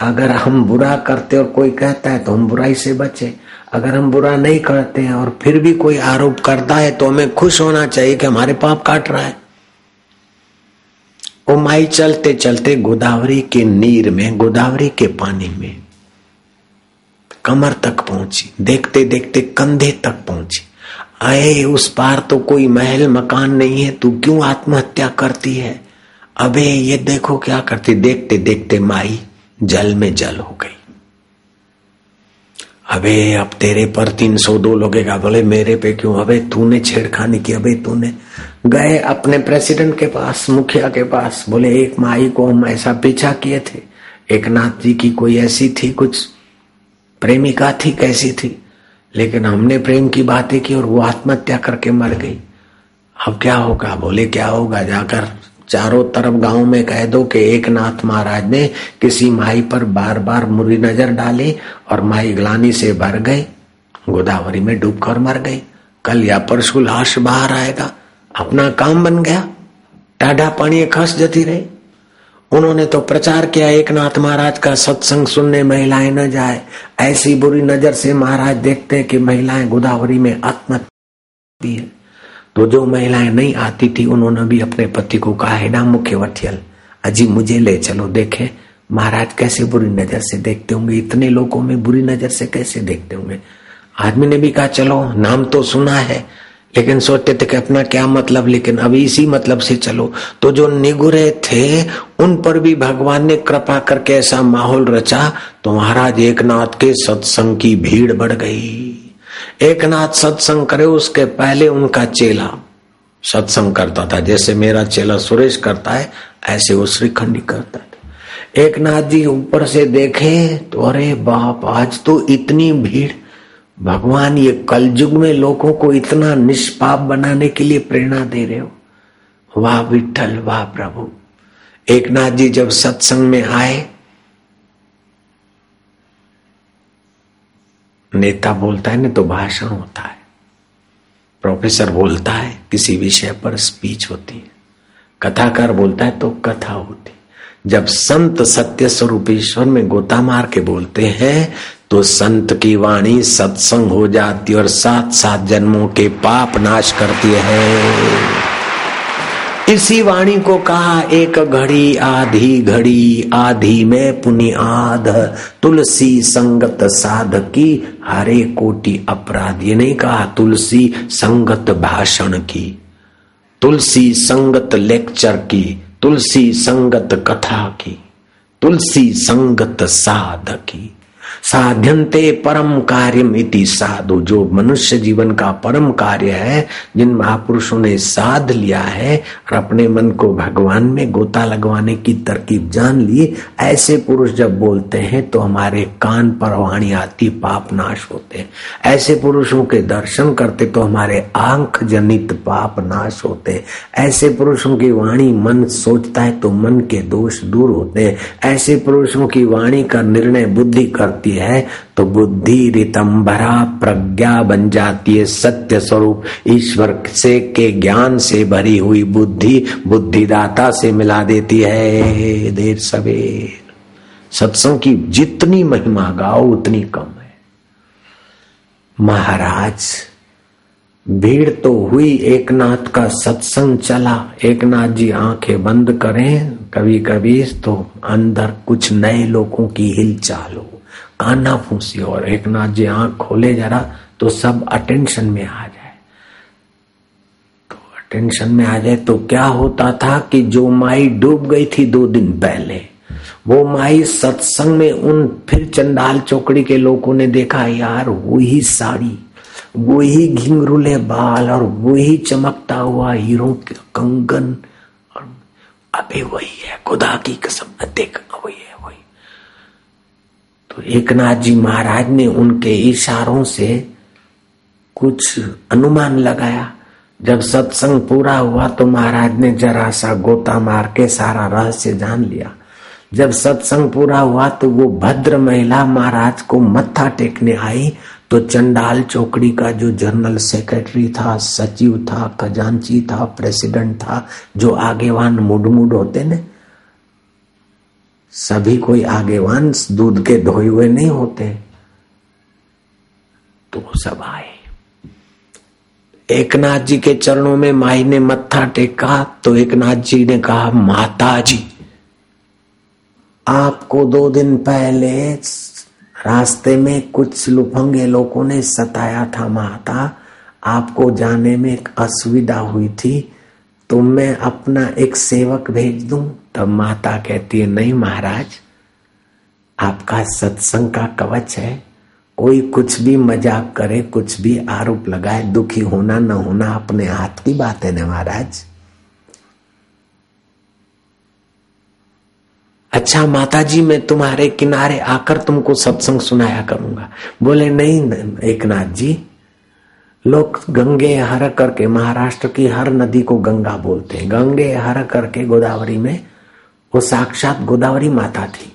अगर हम बुरा करते और कोई कहता है तो हम बुराई से बचे। अगर हम बुरा नहीं करते हैं और फिर भी कोई आरोप करता है तो हमें खुश होना चाहिए कि हमारे पाप काट रहा है। वो माई चलते चलते गोदावरी के नीर में, गोदावरी के पानी में कमर तक पहुँची, देखते देखते कंधे तक पहुँची। आए उस पार तो कोई महल मकान नहीं है, तू क्यों आत्महत्या करती है? अबे, ये देखो क्या करती, देखते देखते माई जल में जल हो गई। अबे, अब तेरे पर तीन सौ दो लगेगा बोले, मेरे पे क्यों? अबे, तूने छेड़खानी की, अबे, तूने गए अपने प्रेसिडेंट के पास, मुखिया के पास। बोले, एक माई को हम ऐसा पीछा किए थे। एक नाथ जी की कोई ऐसी थी, कुछ प्रेमिका थी, कैसी थी? लेकिन हमने प्रेम की बातें की और वो आत्महत्या करके मर गई। अब क्या होगा? बोले, क्या होगा? जाकर चारों तरफ़ गाँव में कह दो कि एक नाथ महाराज ने किसी माई पर बार बार मुरी नज़र डाली और माई ग्लानी से भर गई। गोदावरी में डूबकर मर गई। कल या परसों लाश बाहर आएगा। अपना काम बन गया। टाढ़ा पानी खस जती रही। उन्होंने तो प्रचार किया, एक नाथ महाराज का सत्संग सुनने महिलाएँ न जाए। ऐसी बुरी नज़र से महाराज देखते कि महिलाएँ गोदावरी में आत्महत्या है। तो जो महिलाएँ नहीं आती थी, उन्होंने भी अपने पति को कहा, है ना मुख्य वठियल अजी मुझे ले चलो, देखे, महाराज कैसे बुरी नज़र से देखते होंगे, इतने लोगों में बुरी नज़र से कैसे देखते होंगे? आदमी ने भी कहा, चलो, नाम तो सुना है, लेकिन सोचते थे कि अपना क्या मतलब लेकिन अभी इसी मतलब से चलो। तो जो निगुरे थे, उन पर भी भगवान ने कृपा करके ऐसा माहौल रचा तो महाराज एक नाथ के सत्संग की भीड़ बढ़ गई। एक नाथ सत्संग करे, उसके पहले उनका चेला सत्संग करता था। जैसे मेरा चेला सुरेश करता है, ऐसे वो श्रीखंडी करता था। एक नाथ जी ऊपर से देखे तो अरे बाप, आज तो इतनी भीड़। भगवान, ये कलयुग में लोगों को इतना निष्पाप बनाने के लिए प्रेरणा दे रहे हो। वाह विठल वाह प्रभु। एक नाथ जी जब सत्संग में आए नेता बोलता है ना तो भाषण होता है। प्रोफेसर बोलता है, किसी विषय पर स्पीच होती है। कथाकार बोलता है तो कथा होती जब संत सत्य स्वरूप ईश्वर में गोता मार के बोलते हैं तो संत की वाणी सत्संग हो जाती और सात सात जन्मों के पाप नाश करती है। इसी वाणी को कहा एक घड़ी, आधी घड़ी, आधी में पुनि आध, तुलसी संगत साध की हरे कोटि अपराध। ये नहीं कहा तुलसी संगत भाषण की, तुलसी संगत लेक्चर की, तुलसी संगत कथा की, तुलसी संगत साध की साध्यंते परम कार्य इति साधु। जो मनुष्य जीवन का परम कार्य है, जिन महापुरुषों ने साध लिया है, और अपने मन को भगवान में गोता लगवाने की तरकीब जान ली, ऐसे पुरुष जब बोलते हैं तो हमारे कान पर वाणी आती, पाप नाश होते हैं। ऐसे पुरुषों के दर्शन करते तो हमारे आँख जनित पाप नाश होते ऐसे पुरुषों की वाणी मन सोचता है तो मन के दोष दूर होते ऐसे पुरुषों की वाणी का निर्णय बुद्धि करती है तो बुद्धि रितंबरा प्रज्ञा बन जाती है, सत्य स्वरूप ईश्वर से के ज्ञान से भरी हुई बुद्धि बुद्धिदाता से मिला देती है। देर सवेर। सत्संग की जितनी महिमा गाओ, उतनी कम है। महाराज, भीड़ तो हुई एक नाथ का सत्संग चला। एक नाथ जी आँखें बंद करें कभी कभी तो अंदर कुछ नए लोगों की हिलचाल हो। काना फूसी और एक नाथ जी आँख खोले जरा तो सब अटेंशन में आ जाए। तो अटेंशन में आ जाए तो क्या होता था कि जो माई डूब गई थी दो दिन पहले, वो माई सत्संग में उन फिर चंडाल चौकड़ी के लोगों ने देखा, यार वही साड़ी, वही घिंगरुले बाल और वही चमकता हुआ हीरो कंगन। और अबे वही है, खुदा की कसम, देख, वही है तो एक नाथ जी महाराज ने उनके इशारों से कुछ अनुमान लगाया। जब सत्संग पूरा हुआ तो महाराज ने जरा सा गोता मार के सारा रहस्य जान लिया। जब सत्संग पूरा हुआ तो वो भद्र महिला महाराज को मत्था टेकने आई तो चंडाल चौकड़ी का जो जनरल सेक्रेटरी था, सचिव था, खजांची था, प्रेसिडेंट था, जो आगेवान मुड मुड होते ने सभी कोई आगेवान दूध के धोए हुए नहीं होते। तो सब आए। एक नाथ जी के चरणों में माई ने मत्था टेका तो एक नाथ जी ने कहा, माता जी, आपको दो दिन पहले रास्ते में कुछ लुफंगे लोगों ने सताया था, माता। आपको जाने में एक असुविधा हुई थी। तो मैं अपना एक सेवक भेज दूँ? तब माता कहती है, नहीं महाराज, आपका सत्संग का कवच है। कोई कुछ भी मज़ाक करे, कुछ भी आरोप लगाए, दुखी होना न होना अपने हाथ की बात है ना महाराज? अच्छा माता जी मैं तुम्हारे किनारे आकर तुमको सत्संग सुनाया करूँगा। बोले, नहीं एक नाथ जी, लोग गंगे हर करके महाराष्ट्र की हर नदी को गंगा बोलते हैं। गंगे हर करके गोदावरी में वो साक्षात गोदावरी माता थी।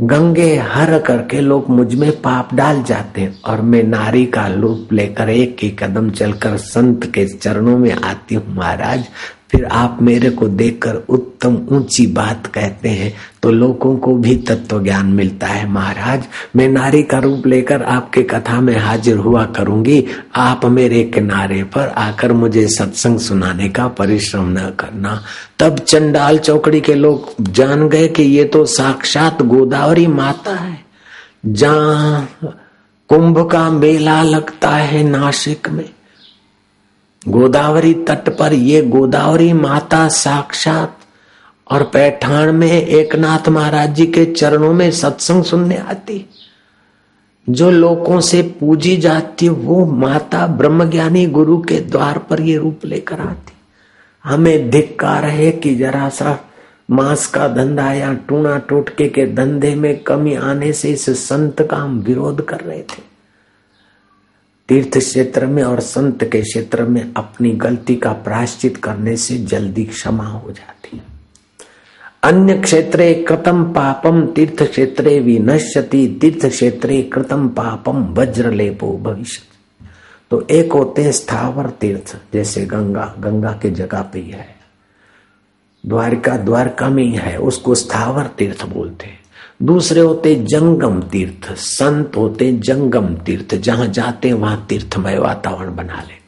गंगे हर करके लोग मुझमें पाप डाल जाते और मैं नारी का लूप लेकर एक ही कदम चलकर संत के चरणों में आती हूँ महाराज। फिर आप मेरे को देखकर उत्तम ऊँची बात कहते हैं तो लोगों को भी तत्व ज्ञान मिलता है, महाराज। मैं नारी का रूप लेकर आपके कथा में हाजिर हुआ करूँगी। आप मेरे किनारे पर आकर मुझे सत्संग सुनाने का परिश्रम न करना। तब चंडाल चौकड़ी के लोग जान गए कि ये तो साक्षात गोदावरी माता है। जहाँ कुंभ का मेला लगता है नासिक में गोदावरी तट पर ये गोदावरी माता साक्षात और पैठान में एकनाथ महाराज जी के चरणों में सत्संग सुनने आती। जो लोगों से पूजी जाती, वो माता ब्रह्मज्ञानी गुरु के द्वार पर ये रूप लेकर आती। हमें धिक्कार है कि जरा सा मांस का धंधा या टूना टोटके के धंधे में कमी आने से इस संत का हम विरोध कर रहे थे। तीर्थ क्षेत्र में और संत के क्षेत्र में अपनी गलती का प्रायश्चित करने से जल्दी क्षमा हो जाती है। अन्य क्षेत्रे कृतम पापम तीर्थ क्षेत्रे विनश्यति तीर्थ क्षेत्रे कृतम पापम वज्र लेपो भविष्य तो एक होते हैं स्थावर तीर्थ, जैसे गंगा गंगा के जगह पे ही है। द्वारका द्वारका में ही है, उसको स्थावर तीर्थ बोलते हैं। दूसरे होते जंगम तीर्थ, संत होते जंगम तीर्थ, जहाँ जाते वहाँ तीर्थमय वातावरण बना लेते।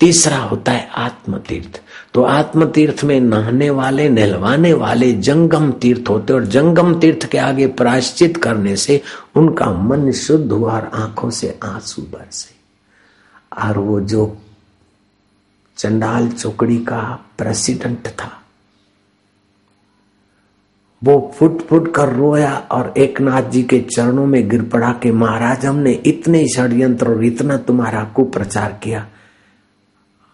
तीसरा होता है आत्म तीर्थ तो आत्म तीर्थ में नहाने वाले, नहलवाने वाले जंगम तीर्थ होते और जंगम तीर्थ के आगे प्राश्चित करने से उनका मन शुद्ध हुआ और आँखों से आँसू बरसे। और वो जो चंडाल चौकड़ी का प्रेसिडेंट था वो फुट फुट कर रोया और एक नाथ जी के चरणों में गिर पड़ा कि महाराज, हमने इतने षड्यंत्र और इतना तुम्हारा कुप्रचार किया।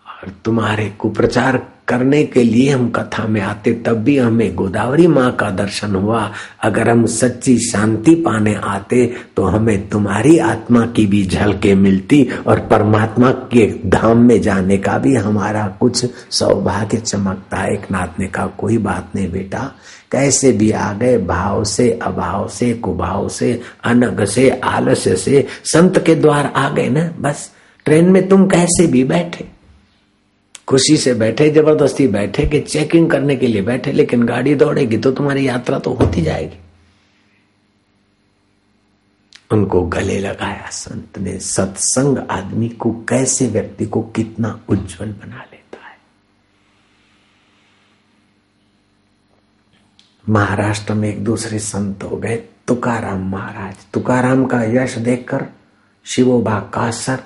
और तुम्हारे कुप्रचार करने के लिए हम कथा में आते, तब भी हमें गोदावरी माँ का दर्शन हुआ। अगर हम सच्ची शांति पाने आते तो हमें तुम्हारी आत्मा की भी झलके मिलती और परमात्मा के धाम में जाने का भी हमारा कुछ सौभाग्य चमकता। एक नाथ ने कहा, कोई बात नहीं बेटा कैसे भी आ गए, भाव से, अभाव से, कुभाव से, अनग से आलस्य से, संत के द्वार आ गए ना, बस। ट्रेन में तुम कैसे भी बैठे। खुशी से बैठे, ज़बरदस्ती बैठे कि चेकिंग करने के लिए बैठे, लेकिन गाड़ी दौड़ेगी तो तुम्हारी यात्रा तो होती जाएगी। उनको गले लगाया संत ने, सत्संग आदमी को, कैसे व्यक्ति को कितना उज्जवल बना लेता है महाराष्ट्र में एक दूसरे संत हो गए, तुकाराम महाराज। तुकाराम का यश देखकर शिवोबा कासर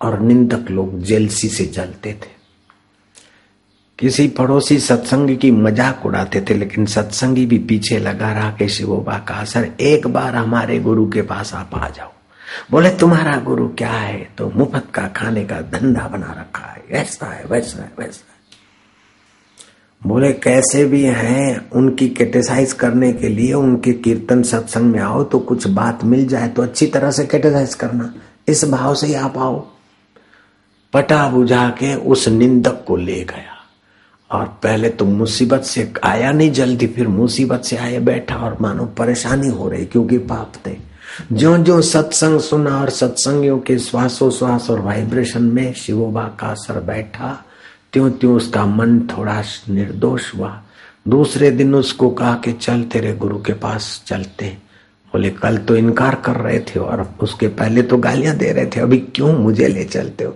और निंदक लोग जेलसी से जलते थे। किसी पड़ोसी सत्संग की मज़ाक उड़ाते थे, लेकिन सत्संगी भी पीछे लगा रहा कि शिवोबा का असर एक बार हमारे गुरु के पास आप आ जाओ। बोले, तुम्हारा गुरु क्या है? तो मुफ़्त का खाने का धंधा बना रखा है। ऐसा है, वैसा है वैसा है। बोले, कैसे भी हैं उनकी कैटेसाइज करने के लिए, उनके कीर्तन सत्संग में आओ तो कुछ बात मिल जाए तो अच्छी तरह से कैटेसाइज करना। इस भाव से ही आप आओ। पटा बुझा के उस निंदक को ले गया। और पहले तो मुसीबत से आया नहीं जल्दी, फिर मुसीबत से आए बैठा और मानो परेशानी हो रही, क्योंकि पाप थे। जो जो सत्संग सुना और सत्संगियों के श्वासोश्वास और वाइब्रेशन में शिवोबा का असर बैठा त्यों त्यों उसका मन थोड़ा निर्दोष हुआ। दूसरे दिन उसको कहा कि चल, तेरे गुरु के पास चलते। बोले, कल तो इनकार कर रहे थे और उसके पहले तो गालियाँ दे रहे थे, अभी क्यों मुझे ले चलते हो?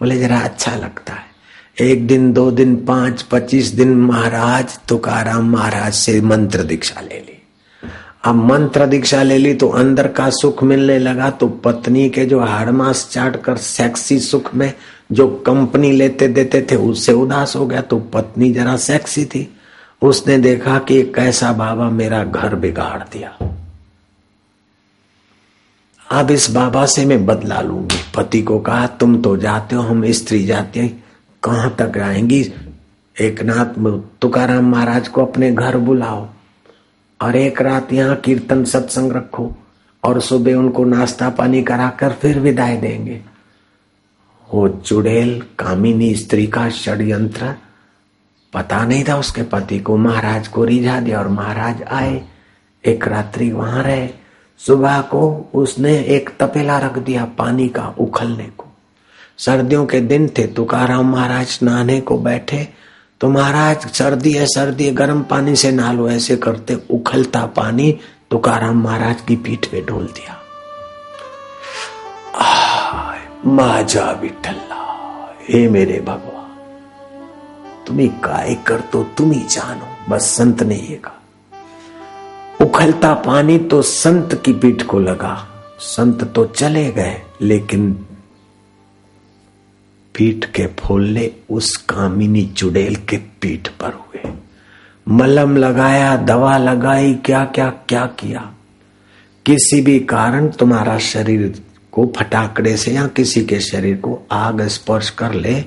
बोले, जरा अच्छा लगता है। एक दिन, दो दिन, पाँच, पच्चीस दिन, महाराज तुकाराम महाराज से मंत्र दीक्षा ले ली। अब मंत्र दीक्षा ले ली तो अंदर का सुख मिलने लगा तो पत्नी के जो हाड़मास चाट कर सेक्सी सुख में जो कंपनी लेते देते थे, उससे उदास हो गया तो पत्नी जरा सेक्सी थी। उसने देखा कि कैसा बाबा मेरा घर बिगाड़ दिया। अब इस बाबा से मैं बदला लूँगी। पति को कहा, तुम तो जाते हो, हम स्त्री जाते हैं। कहाँ तक आएँगी? एक नाथ तुकार महाराज को अपने घर बुलाओ। और एक रात यहाँ कीर्तन सत्संग रखो। और सुबह उनको नाश्ता पानी कराकर फिर विदाई देंगे। वो चुड़ैल कामिनी स्त्री का षड्यंत्र। पता नहीं था उसके पति को। महाराज को रिझा दिया और महाराज आए। एक रात्रि वहाँ रहे। सुबह को उसने एक तपेला रख दिया पानी का उखलने को। सर्दियों के दिन थे तुकाराम महाराज, नहाने को बैठे। तो महाराज, सर्दी है सर्दी है, गर्म पानी से नालो ऐसे करते उखलता पानी तुकाराम महाराज की पीठ पे ढोल दिया। माजा विठल्ला हे मेरे भगवान, तुम्हें काय कर तो तुम ही जानो, बस संत ने ये कहा। उखलता पानी तो संत की पीठ को लगा, संत तो चले गए, लेकिन पीठ के फोल्ले उस कामिनी चुड़ैल के पीठ पर हुए। मलम लगाया, दवा लगाई क्या क्या क्या किया? किसी भी कारण तुम्हारा शरीर को फटाकड़े से या किसी के शरीर को आग स्पर्श कर ले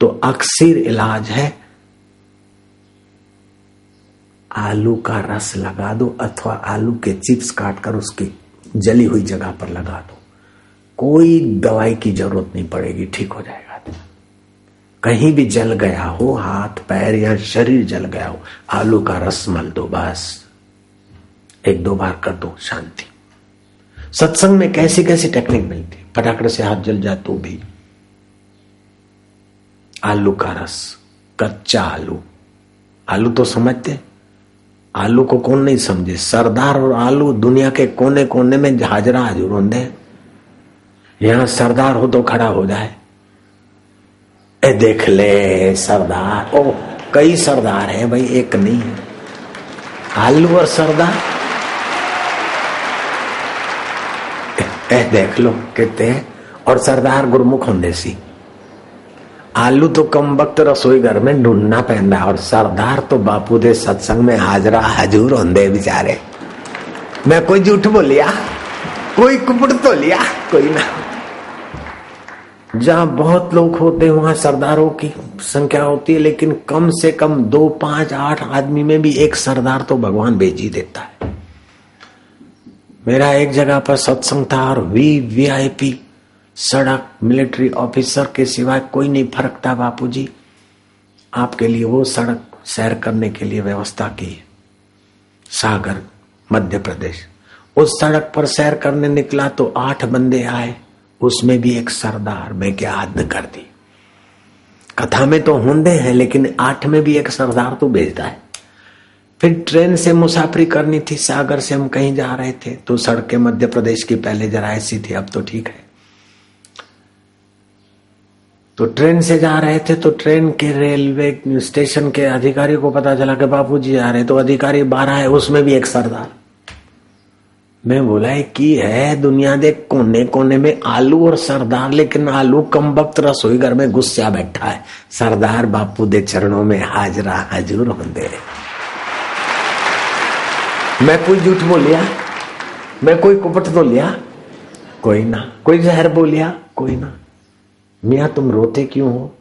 तो अक्सर इलाज है। आलू का रस लगा दो अथवा आलू के चिप्स काटकर उसकी जली हुई जगह पर लगा दो। कोई दवाई की ज़रूरत नहीं पड़ेगी, ठीक हो जाएगा। कहीं भी जल गया हो, हाथ, पैर या शरीर जल गया हो, आलू का रस मल दो, बस। एक दो बार कर दो, शांति। सत्संग में कैसी कैसी टेक्निक मिलती फटाकड़े से हाथ जल जाए तो भी। आलू का रस, कच्चा आलू। आलू तो समझते आलू को कौन नहीं समझे? सरदार और आलू दुनिया के कोने कोने में हाजरा हजूर होंगे यहाँ सरदार हो तो खड़ा हो जाए। ए, देख ले सरदार। ओ कई सरदार है भाई, एक नहीं है। आलू और सरदार? ए, देख लो, कहते हैं, और सरदार गुरमुख होंगे सी। आलू तो कम वक्त रसोई घर में ढूंढना पैदा और सरदार तो बापू दे सत्संग में हाजरा हजूर होंगे बेचारे। मैं कोई झूठ बोलिया? कोई कुपड़ तो लिया? कोई ना। जहाँ बहुत लोग होते हैं, वहाँ सरदारों की संख्या होती है, लेकिन कम से कम दो, पाँच, आठ आदमी में भी एक सरदार तो भगवान भेज ही देता है। मेरा एक जगह पर सत्संग था और वी वीआईपी सड़क मिलिट्री ऑफिसर के सिवाय कोई नहीं फरकता बापू जी आपके लिए वो सड़क सैर करने के लिए व्यवस्था की। सागर, मध्य प्रदेश। उस सड़क पर सैर करने निकला तो आठ बंदे आए। उसमें भी एक सरदार मैं क्या हद कर दी। कथा में तो होंदे हैं, लेकिन आठ में भी एक सरदार तो भेजता है। फिर ट्रेन से मुसाफरी करनी थी, सागर से हम कहीं जा रहे थे तो सड़कें मध्य प्रदेश की पहले जरा ऐसी थी, अब तो ठीक है। तो ट्रेन से जा रहे थे तो ट्रेन के रेलवे स्टेशन के अधिकारी को पता चला कि बापू जी आ रहे तो अधिकारी बारह है, उसमें भी एक सरदार। मैं बोला है की है? दुनिया दे कोने कोने में आलू और सरदार, लेकिन आलू कम वक्त रसोई घर में गुस्सा बैठा है। सरदार बापू दे चरणों में हाजरा, हजूर होंगे मैं कोई झूठ बोलिया? मैं कोई कुपट तो लिया कोई ना। कोई जहर बोलिया? कोई ना। मिया तुम रोते क्यों हो?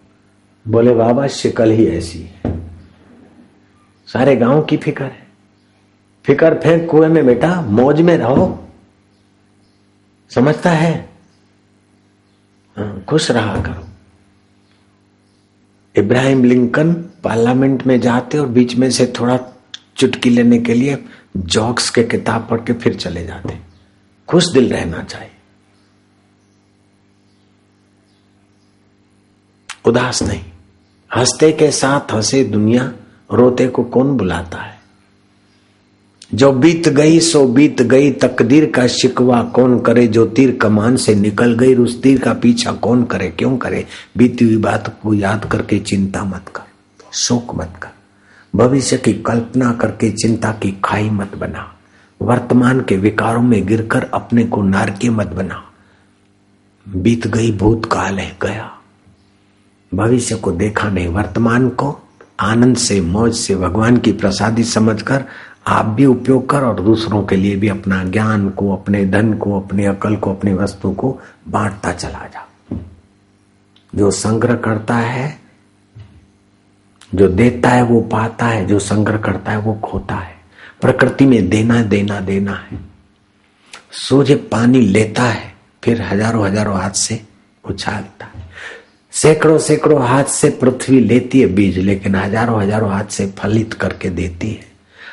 बोले बाबा शिकल ही ऐसी है। सारे गाँव की फ़िक्र है। फिकर फेंक कुएँ में बेटा मौज में रहो। समझता है? हाँ, खुश रहा करो। इब्राहिम लिंकन पार्लियामेंट में जाते और बीच में से थोड़ा चुटकी लेने के लिए जॉक्स के किताब पढ़ के फिर चले जाते। खुश दिल रहना चाहिए। उदास नहीं। हँसते के साथ हंसे दुनिया, रोते को कौन बुलाता है? जो बीत गई, सो बीत गई, तकदीर का शिकवा कौन करे? जो तीर कमान से निकल गई, उस तीर का पीछा कौन करे? क्यों करे? बीती हुई बात को याद करके चिंता मत कर, शोक मत कर। भविष्य की कल्पना करके चिंता की खाई मत बना। वर्तमान के विकारों में गिरकर अपने को नारकीय मत बना। बीत गई भूतकाल है गया। भविष्य को देखा नहीं, वर्तमान को आनंद से, मौज से, भगवान की प्रसादी समझकर आप भी उपयोग कर और दूसरों के लिए भी अपना ज्ञान को, अपने धन को, अपनी अकल को, अपनी वस्तु को बांटता चला जा। जो संग्रह करता है जो देता है वो पाता है, जो संग्रह करता है वो खोता है। प्रकृति में देना देना देना है। सूर्य पानी लेता है, फिर हज़ारों हज़ारों हाथ से उछालता है। सैकड़ों सैकड़ों हाथ से पृथ्वी लेती है बीज, लेकिन हज़ारों हज़ारों हाथ से फलित करके देती है।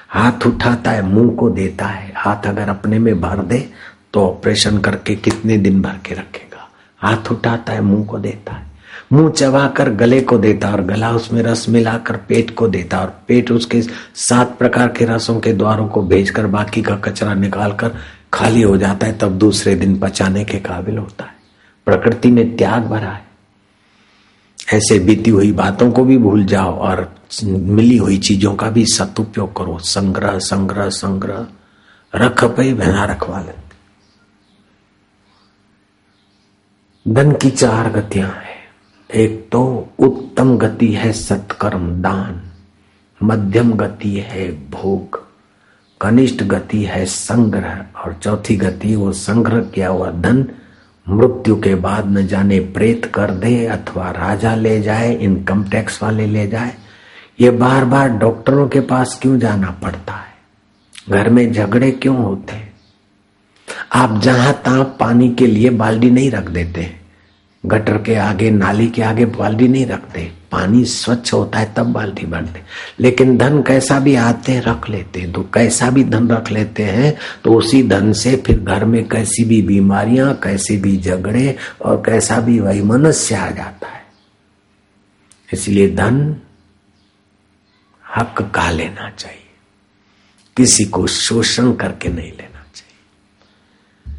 हाथ उठाता है, मुँह को देता है। हाथ अगर अपने में भर दे तो ऑपरेशन करके कितने दिन भर के रखेगा। हाथ उठाता है, मुँह को देता है। मुँह चबाकर गले को देता और गला उसमें रस मिलाकर पेट को देता और पेट उसके सात प्रकार के रसों के द्वारों को भेजकर बाकी का कचरा निकालकर खाली हो जाता है, तब दूसरे दिन पचाने के काबिल होता है। प्रकृति में त्याग भरा है। ऐसे बीती हुई बातों को भी भूल जाओ और मिली हुई चीज़ों का भी सदुपयोग करो। संग्रह संग्रह संग्रह। रख पे बना रखवा लेते। धन की चार गतियाँ है। एक तो उत्तम गति है सत्कर्म दान, मध्यम गति है भोग, कनिष्ठ गति है संग्रह, और चौथी गति वो संग्रह किया हुआ धन, मृत्यु के बाद न जाने प्रेत कर दे अथवा राजा ले जाए इनकम टैक्स वाले ले जाए। ये बार बार डॉक्टरों के पास क्यों जाना पड़ता है? घर में झगड़े क्यों होते? हैं आप जहाँ तहां पानी के लिए बाल्टी नहीं रख देते। गटर के आगे, नाली के आगे बाल्टी नहीं रखते। पानी स्वच्छ होता है, तब बाल्टी भरते लेकिन धन कैसा भी आते रख लेते हैं। तो कैसा भी धन रख लेते हैं तो उसी धन से फिर घर में कैसी भी बीमारियाँ, कैसे भी झगड़े और कैसा भी वही मनुष्य आ जाता है। इसलिए धन हक का लेना चाहिए। किसी को शोषण करके नहीं लेना चाहिए।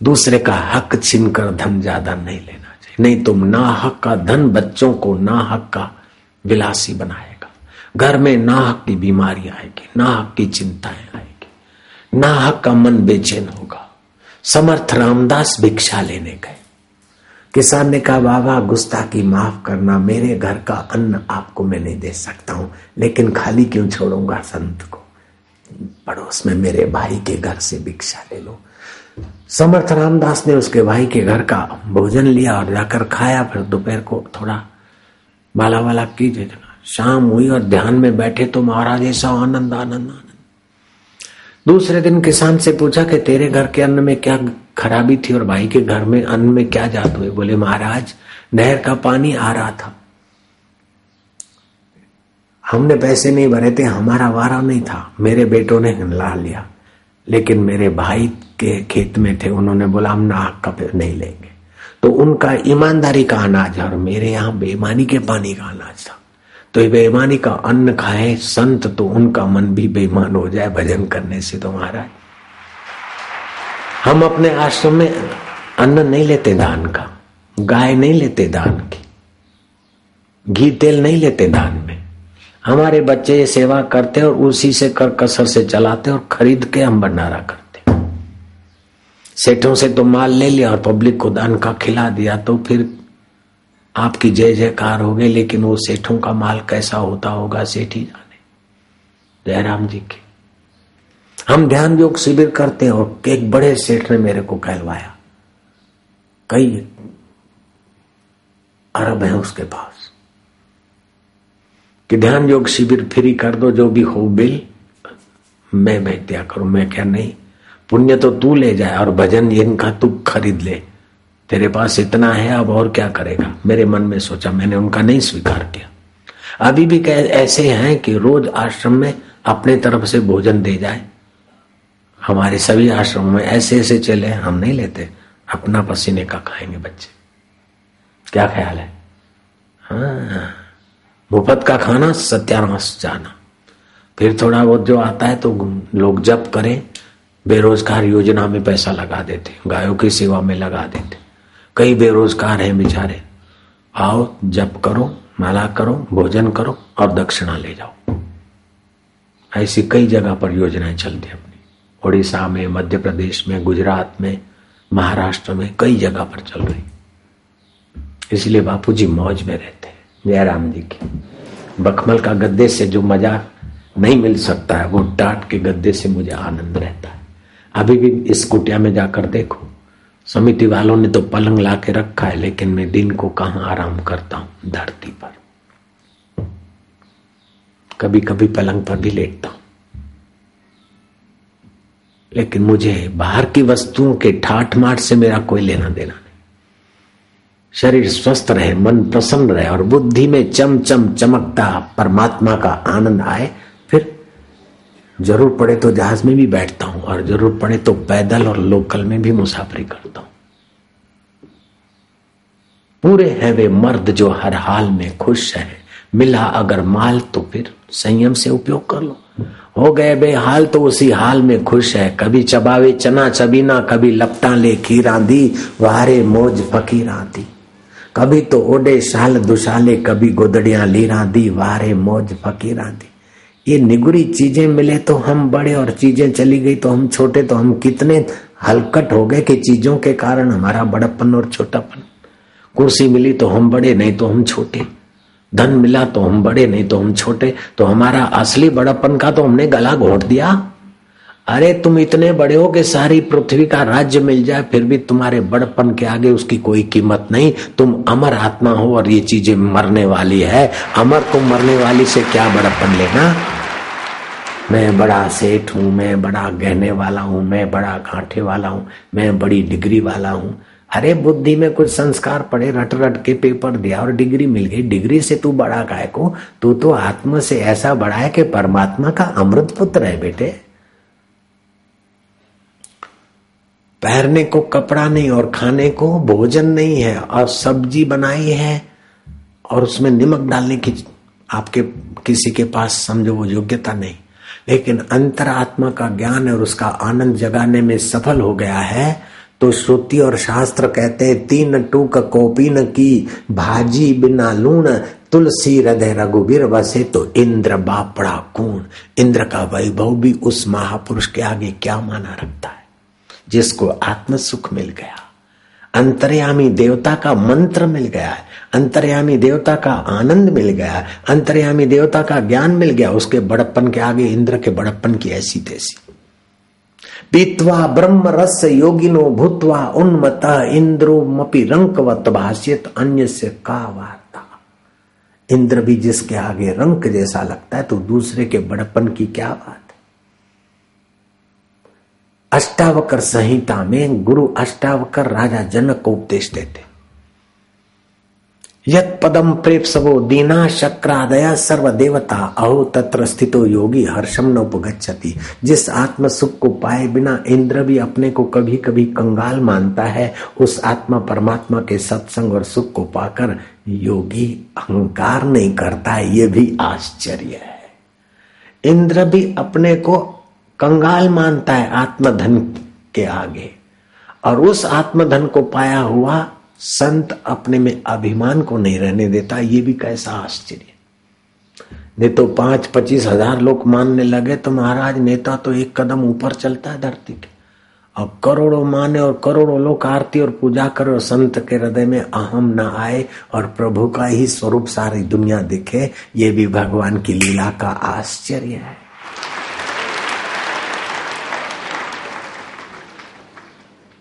दूसरे का हक छीनकर धन ज़्यादा नहीं लेना नहीं तो ना हक का धन बच्चों को ना हक का विलासी बनाएगा। घर में ना हक की बीमारी आएगी, ना हक की चिंताएँ आएगी, ना हक का मन बेचैन होगा। समर्थ रामदास भिक्षा लेने गए। किसान ने कहा, बाबा, गुस्ताखी माफ़ करना, मेरे घर का अन्न आपको मैं नहीं दे सकता हूँ, लेकिन खाली क्यों छोड़ूँगा संत को? पड़ोस में मेरे भाई के घर से भिक्षा ले लो। समर्थ रामदास ने उसके भाई के घर का भोजन लिया और जाकर खाया। फिर दोपहर को थोड़ा बाला वाला कीजिए। शाम हुई और ध्यान में बैठे तो महाराज ऐसा आनंद आनंद आनंद। दूसरे दिन किसान से पूछा कि तेरे घर के अन्न में क्या खराबी थी और भाई के घर में अन्न में क्या जात हुई? बोले, महाराज, नहर का पानी आ रहा था। हमने पैसे नहीं भरे थे, हमारा वारा नहीं था। मेरे बेटों ने ला लिया, लेकिन मेरे भाई के खेत में थे, उन्होंने बोला, हम नाक का फिर नहीं लेंगे। तो उनका ईमानदारी का अनाज, और मेरे यहाँ बेईमानी के पानी का अनाज था। तो ये बेईमानी का अन्न खाए, संत तो उनका मन भी बेईमान हो जाए भजन करने से तो महाराज। हम अपने आश्रम में अन्न नहीं लेते दान का, गाय नहीं लेते दान की, घी, तेल नहीं लेते दान में। हमारे बच्चे ये सेवा करते और उसी से कर कसर से चलाते और खरीद के हम भंडारा करते सेठों से तो माल ले लिया और पब्लिक को दान का खिला दिया तो फिर आपकी जय जयकार हो गई, लेकिन वो सेठों का माल कैसा होता होगा, सेठ ही जाने। जयराम जी के। हम ध्यान योग शिविर करते हैं और एक बड़े सेठ ने मेरे को कहलवाया। कई अरब है उसके पास। कि ध्यान योग शिविर फ्री कर दो, जो भी हो बिल, मैं भेज दिया करूँ। मैं क्या नहीं पुण्य तो तू ले जाए और भजन इनका तू खरीद ले। तेरे पास इतना है, अब और क्या करेगा? मेरे मन में सोचा, मैंने उनका नहीं स्वीकार किया। अभी भी ऐसे हैं कि रोज आश्रम में अपने तरफ़ से भोजन दे जाए। हमारे सभी आश्रमों में ऐसे ऐसे चले हम नहीं लेते। अपना पसीने का खाएँगे बच्चे। क्या ख्याल है? हाँ। मुफ़्त का खाना, सत्यानाश जाना। फिर थोड़ा बहुत जो आता है तो लोग जब करें। बेरोजगार योजना में पैसा लगा देते गायों की सेवा में लगा देते कई बेरोजगार हैं बेचारे। आओ, जप करो, माला करो, भोजन करो और दक्षिणा ले जाओ। ऐसी कई जगह पर योजनाएँ चलती अपनी। उड़ीसा में, मध्य प्रदेश में, गुजरात में, महाराष्ट्र में कई जगह पर चल रही। इसलिए बापू जी मौज में रहते हैं। जयराम जी की। बखमल का गद्दे से जो मज़ा नहीं मिल सकता है, वो टाट के गद्दे से मुझे आनंद रहता है। अभी भी इस कुटिया में जाकर देखो। समिति वालों ने तो पलंग ला के रखा है, लेकिन मैं दिन को कहा आराम करता हूँ धरती पर। कभी कभी पलंग पर भी लेटता हूँ। लेकिन मुझे बाहर की वस्तुओं के ठाठ माठ से मेरा कोई लेना देना नहीं। शरीर स्वस्थ रहे, मन प्रसन्न रहे और बुद्धि में चम चम चमकता परमात्मा का आनंद आए ज़रूर पड़े तो जहाज़ में भी बैठता हूँ, और ज़रूर पड़े तो पैदल और लोकल में भी मुसाफरी करता हूँ। पूरे हैं वे मर्द जो हर हाल में खुश है। मिला अगर माल तो फिर संयम से उपयोग कर लो। हो गए बेहाल तो उसी हाल में खुश है। कभी चबावे चना चबीना, कभी लपटा ले खीरा दी, वारे मौज फकीरा दी। कभी तो ओडे शाल दुशाले, कभी गोदड़िया लीरा दी, वारे मौज फकीरा दी। ये निगुरी चीज़ें मिले तो हम बड़े और चीज़ें चली गई तो हम छोटे तो हम कितने हलकट हो गए कि चीज़ों के कारण हमारा बड़प्पन और छोटापन। कुर्सी मिली तो हम बड़े, नहीं तो हम छोटे। धन मिला तो हम बड़े, नहीं तो हम छोटे। तो हमारा असली बड़प्पन का तो हमने गला घोट दिया। अरे तुम इतने बड़े हो कि सारी पृथ्वी का राज्य मिल जाए, फिर भी तुम्हारे बड़पन के आगे उसकी कोई कीमत नहीं। तुम अमर आत्मा हो और ये चीज़ें मरने वाली है। अमर तुम मरने वाली से क्या बड़पन लेना? मैं बड़ा सेठ हूँ, मैं बड़ा गहने वाला हूँ, मैं बड़ा घाटे वाला हूँ, मैं बड़ी डिग्री वाला हूँ। अरे बुद्धि में कुछ संस्कार पड़े रट रट के पेपर दिया और डिग्री मिल गई। डिग्री से तू बड़ा काय को तू तो आत्मा से ऐसा बड़ा है कि परमात्मा का अमृत पुत्र है बेटे। पहनने को, कपड़ा नहीं और खाने को, भोजन नहीं है और सब्ज़ी बनाई है और उसमें नमक डालने की आपके किसी के पास समझो वो योग्यता नहीं। लेकिन अंतर आत्मा का ज्ञान और उसका आनंद जगाने में सफल हो गया है तो श्रुति और शास्त्र कहते हैं, तीन टूक कोपिन की भाजी बिना लूण तुलसी हृदय रघुवीर वसे तो इंद्र बापड़ा कूण। इंद्र का वैभव भी उस महापुरुष के आगे क्या माना रखता है? जिसको आत्म सुख मिल गया। अंतर्यामी देवता का मंत्र मिल गया है। अंतर्यामी देवता का आनंद मिल गया अंतर्यामी देवता का ज्ञान मिल गया। उसके बड़प्पन के आगे इंद्र के बड़प्पन की ऐसी तैसी पीतवा ब्रह्म रस योगिनो भूतवा उन्मत इंद्रो मपि रंकवत भाष्यत अन्य से का वार्ता। इंद्र भी जिसके आगे रंक जैसा लगता है तो दूसरे के बड़प्पन की क्या बात? अष्टावकर संहिता में गुरु अष्टावकर राजा जनक को उपदेश देते। यत पदम प्रेप सबो दीना शक्रादया सर्व देवता, अहो तत्र स्थितो योगी हर्षम न उपगछति जिस आत्म सुख को पाए बिना इंद्र भी अपने को कभी कभी कंगाल मानता है, उस आत्मा परमात्मा के सत्संग और सुख को पाकर योगी अहंकार नहीं करता है, ये भी आश्चर्य है। इंद्र भी अपने को कंगाल मानता है आत्मधन के आगे। और उस आत्मधन को पाया हुआ संत अपने में अभिमान को नहीं रहने देता, ये भी कैसा आश्चर्य। नहीं तो पाँच पच्चीस हज़ार लोग मानने लगे तो महाराज नेता तो एक कदम ऊपर चलता है धरती के अब करोड़ों माने और करोड़ों लोग आरती और पूजा करे और संत के हृदय में अहम ना आए और प्रभु का ही स्वरूप सारी दुनिया दिखे, ये भी भगवान की लीला का आश्चर्य है।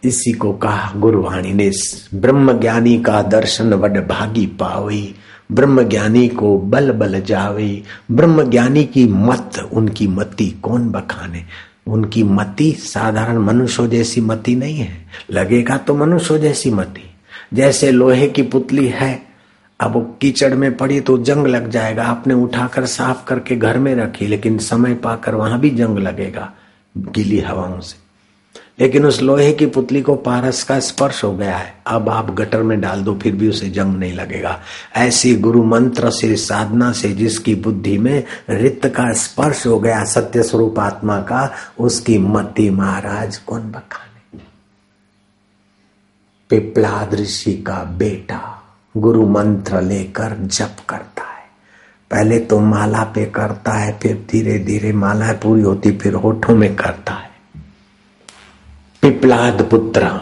इसी को कहा गुरुवाणी ने ब्रह्म ज्ञानी का दर्शन वड भागी पावई ब्रह्म ज्ञानी को बल बल जावे ब्रह्म ज्ञानी की मत, उनकी मति कौन बखाने? उनकी मति साधारण मनुष्य जैसी मति नहीं है। लगेगा तो मनुष्य जैसी मति। जैसे लोहे की पुतली है, अब कीचड़ में पड़ी तो जंग लग जाएगा। आपने उठाकर साफ़ करके घर में रखी, लेकिन समय पाकर वहाँ भी जंग लगेगा, गीली हवाओं से। लेकिन उस लोहे की पुतली को पारस का स्पर्श हो गया है। अब आप गटर में डाल दो, फिर भी उसे जंग नहीं लगेगा। ऐसी गुरु मंत्र से, साधना से, जिसकी बुद्धि में रित का स्पर्श हो गया, सत्य स्वरूप आत्मा का, उसकी मति महाराज कौन बखाने? पिपलाद ऋषि का बेटा गुरु मंत्र लेकर जप करता है। पहले तो माला पे करता है, फिर धीरे धीरे माला पूरी होती, फिर होठों में करता है। पिपलाद पुत्र।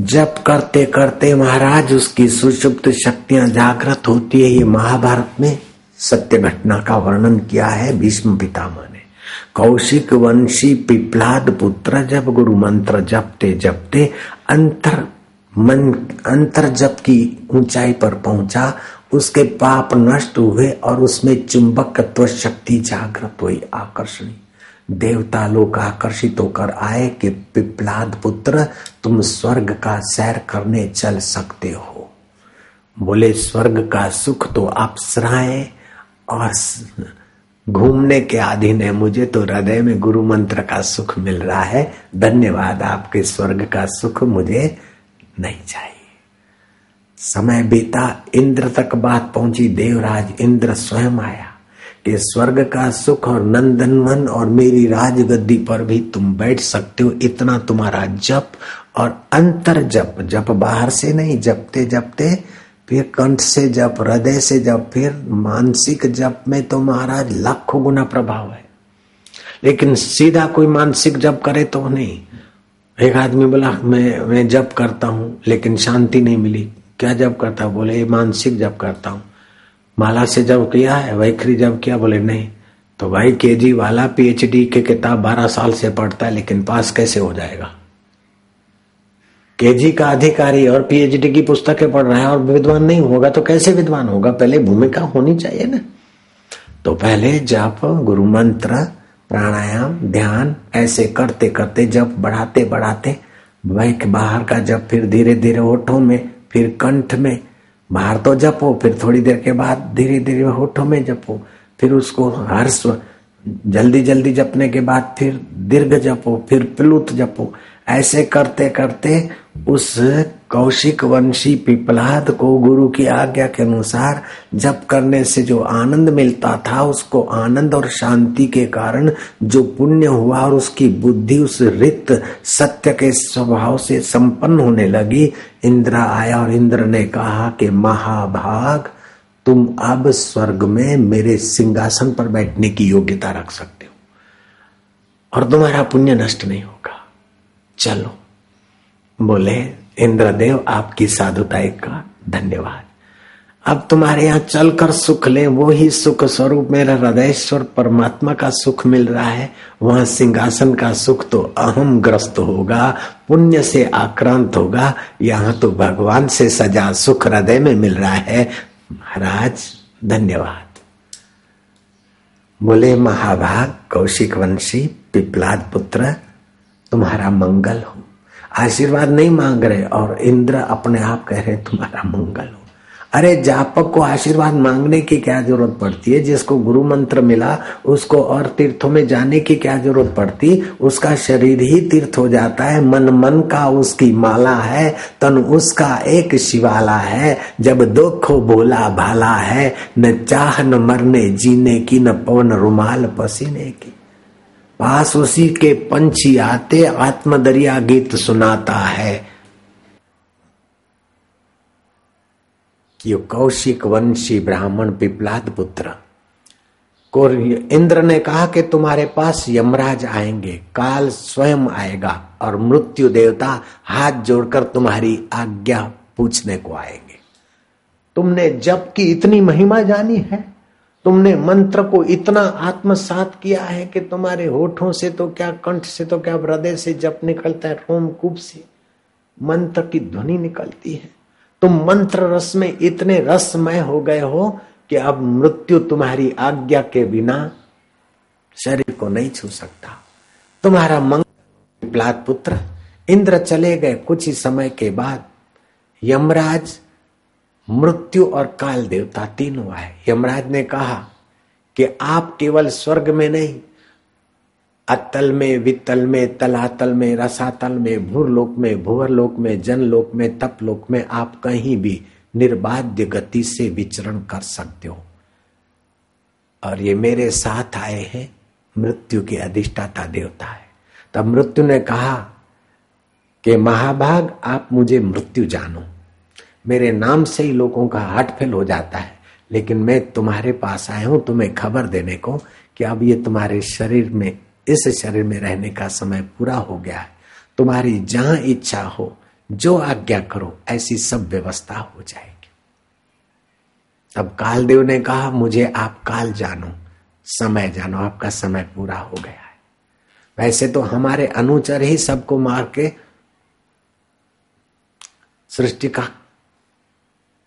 जब करते करते महाराज उसकी सुषुप्त शक्तियाँ जागृत होती है, ये महाभारत में सत्य घटना का वर्णन किया है भीष्म पितामह ने। कौशिक वंशी पिपलाद पुत्र जब गुरु मंत्र जपते जपते अंतर मन, अंतर जप की ऊंचाई पर पहुँचा, उसके पाप नष्ट हुए और उसमें चुंबकत्व शक्ति जागृत हुई, आकर्षणी। देवता लोग आकर्षित होकर आए कि पिपलाद पुत्र, तुम स्वर्ग का सैर करने चल सकते हो। बोले, स्वर्ग का सुख तो अप्सराए और घूमने के अधीन है। मुझे तो हृदय में गुरु मंत्र का सुख मिल रहा है। धन्यवाद, आपके स्वर्ग का सुख मुझे नहीं चाहिए। समय बीता, इंद्र तक बात पहुँची, देवराज, इंद्र स्वयं आया। कि स्वर्ग का सुख और नंदनवन और मेरी राजगद्दी पर भी तुम बैठ सकते हो। इतना तुम्हारा जप और अंतर जप। जप बाहर से नहीं, जपते जपते, फिर कंठ से जप, हृदय से जप, फिर मानसिक जप में तो महाराज लाखों गुना प्रभाव है। लेकिन सीधा कोई मानसिक जप करे तो नहीं। एक आदमी बोला, मैं मैं जप करता हूँ, लेकिन शांति नहीं मिली। क्या जप करता? बोले मानसिक जप करता हूँ। माला से जब किया है, वैखरी जब किया, बोले, नहीं। तो भाई केजी वाला पीएचडी के किताब बारह साल से पढ़ता है, लेकिन पास कैसे हो जाएगा? केजी का अधिकारी और पीएचडी की पुस्तकें पढ़ रहा है और विद्वान नहीं होगा तो कैसे विद्वान होगा? पहले भूमिका होनी चाहिए ना। तो पहले जप, गुरु मंत्र, प्राणायाम, ध्यान, ऐसे करते करते जब बढ़ाते बढ़ाते बाहर का जब फिर धीरे धीरे होठों में, फिर कंठ में बाहर तो जपो, फिर थोड़ी देर के बाद धीरे धीरे होठो में जपो, फिर उसको हर्ष, जल्दी जल्दी जपने के बाद फिर दीर्घ जपो, फिर प्लुत जपो ऐसे करते करते उस कौशिक वंशी पिपलाद को गुरु की आज्ञा के अनुसार जप करने से जो आनंद मिलता था, उसको आनंद और शांति के कारण जो पुण्य हुआ और उसकी बुद्धि उस रित सत्य के स्वभाव से संपन्न होने लगी, इंद्र आया और इंद्र ने कहा कि महाभाग, तुम अब स्वर्ग में मेरे सिंहासन पर बैठने की योग्यता रख सकते हो और तुम्हारा पुण्य नष्ट नहीं होगा। चलो। बोले, इंद्रदेव, आपकी साधुताई का धन्यवाद। अब तुम्हारे यहाँ चलकर सुख ले, वो ही सुख स्वरूप मेरा हृदयश्वर परमात्मा का सुख मिल रहा है। वहाँ सिंहासन का सुख तो अहम ग्रस्त होगा, पुण्य से आक्रांत होगा। यहाँ तो भगवान से सजा सुख हृदय में मिल रहा है। महाराज, धन्यवाद। बोले, महाभाग कौशिक वंशी पिपलाद पुत्र तुम्हारा मंगल हो। आशीर्वाद नहीं मांग रहे और इंद्र अपने आप कह रहे तुम्हारा मंगल हो। अरे, जापक को आशीर्वाद मांगने की क्या ज़रूरत पड़ती है? जिसको गुरु मंत्र मिला, उसको और तीर्थों में जाने की क्या ज़रूरत पड़ती? उसका शरीर ही तीर्थ हो जाता है। मन मन का उसकी माला है, तन उसका एक शिवाला है। जब दुख बोला भाला है, न चाह न मरने, जीने की न पवन, रुमाल पसीने की। पास उसी के पंछी आते आत्मदरिया गीत सुनाता है। यो कौशिक वंशी ब्राह्मण पिपलाद पुत्र। इंद्र ने कहा कि तुम्हारे पास यमराज आएँगे, काल स्वयं आएगा और मृत्यु देवता हाथ जोड़कर तुम्हारी आज्ञा पूछने को आएँगे। तुमने जब की इतनी महिमा जानी है? तुमने मंत्र को इतना आत्मसात किया है कि तुम्हारे होठों से तो क्या, कंठ से तो क्या, हृदय से जप निकलता है, रोम कूप से मंत्र की ध्वनि निकलती है। तुम मंत्र रस में इतने रसमय हो गए हो कि अब मृत्यु तुम्हारी आज्ञा के बिना शरीर को नहीं छू सकता। तुम्हारा मंगल पुत्र, इंद्र चले गए कुछ ही समय के बाद, यमराज मृत्यु और काल देवता तीनों आए यमराज ने कहा कि आप केवल स्वर्ग में नहीं, अतल में, वितल में, तलातल में, रसातल में, भूरलोक में, भूवरलोक में, जनलोक में, तपलोक में आप कहीं भी निर्बाध्य गति से विचरण कर सकते हो। और ये मेरे साथ आए हैं, मृत्यु के अधिष्ठाता देवता है। तब मृत्यु ने कहा कि महाभाग, आप मुझे मृत्यु जानो। मेरे नाम से ही लोगों का हार्ट फेल हो जाता है। लेकिन मैं तुम्हारे पास आया हूँ तुम्हें खबर देने को कि अब ये तुम्हारे शरीर में, इस शरीर में रहने का समय पूरा हो गया है। तुम्हारी जहाँ इच्छा हो, जो आज्ञा करो, ऐसी सब व्यवस्था हो जाएगी। तब कालदेव ने कहा, मुझे आप काल जानो, समय जानो, आपका समय पूरा हो गया है। वैसे तो हमारे अनुचर ही सबको मार के सृष्टि का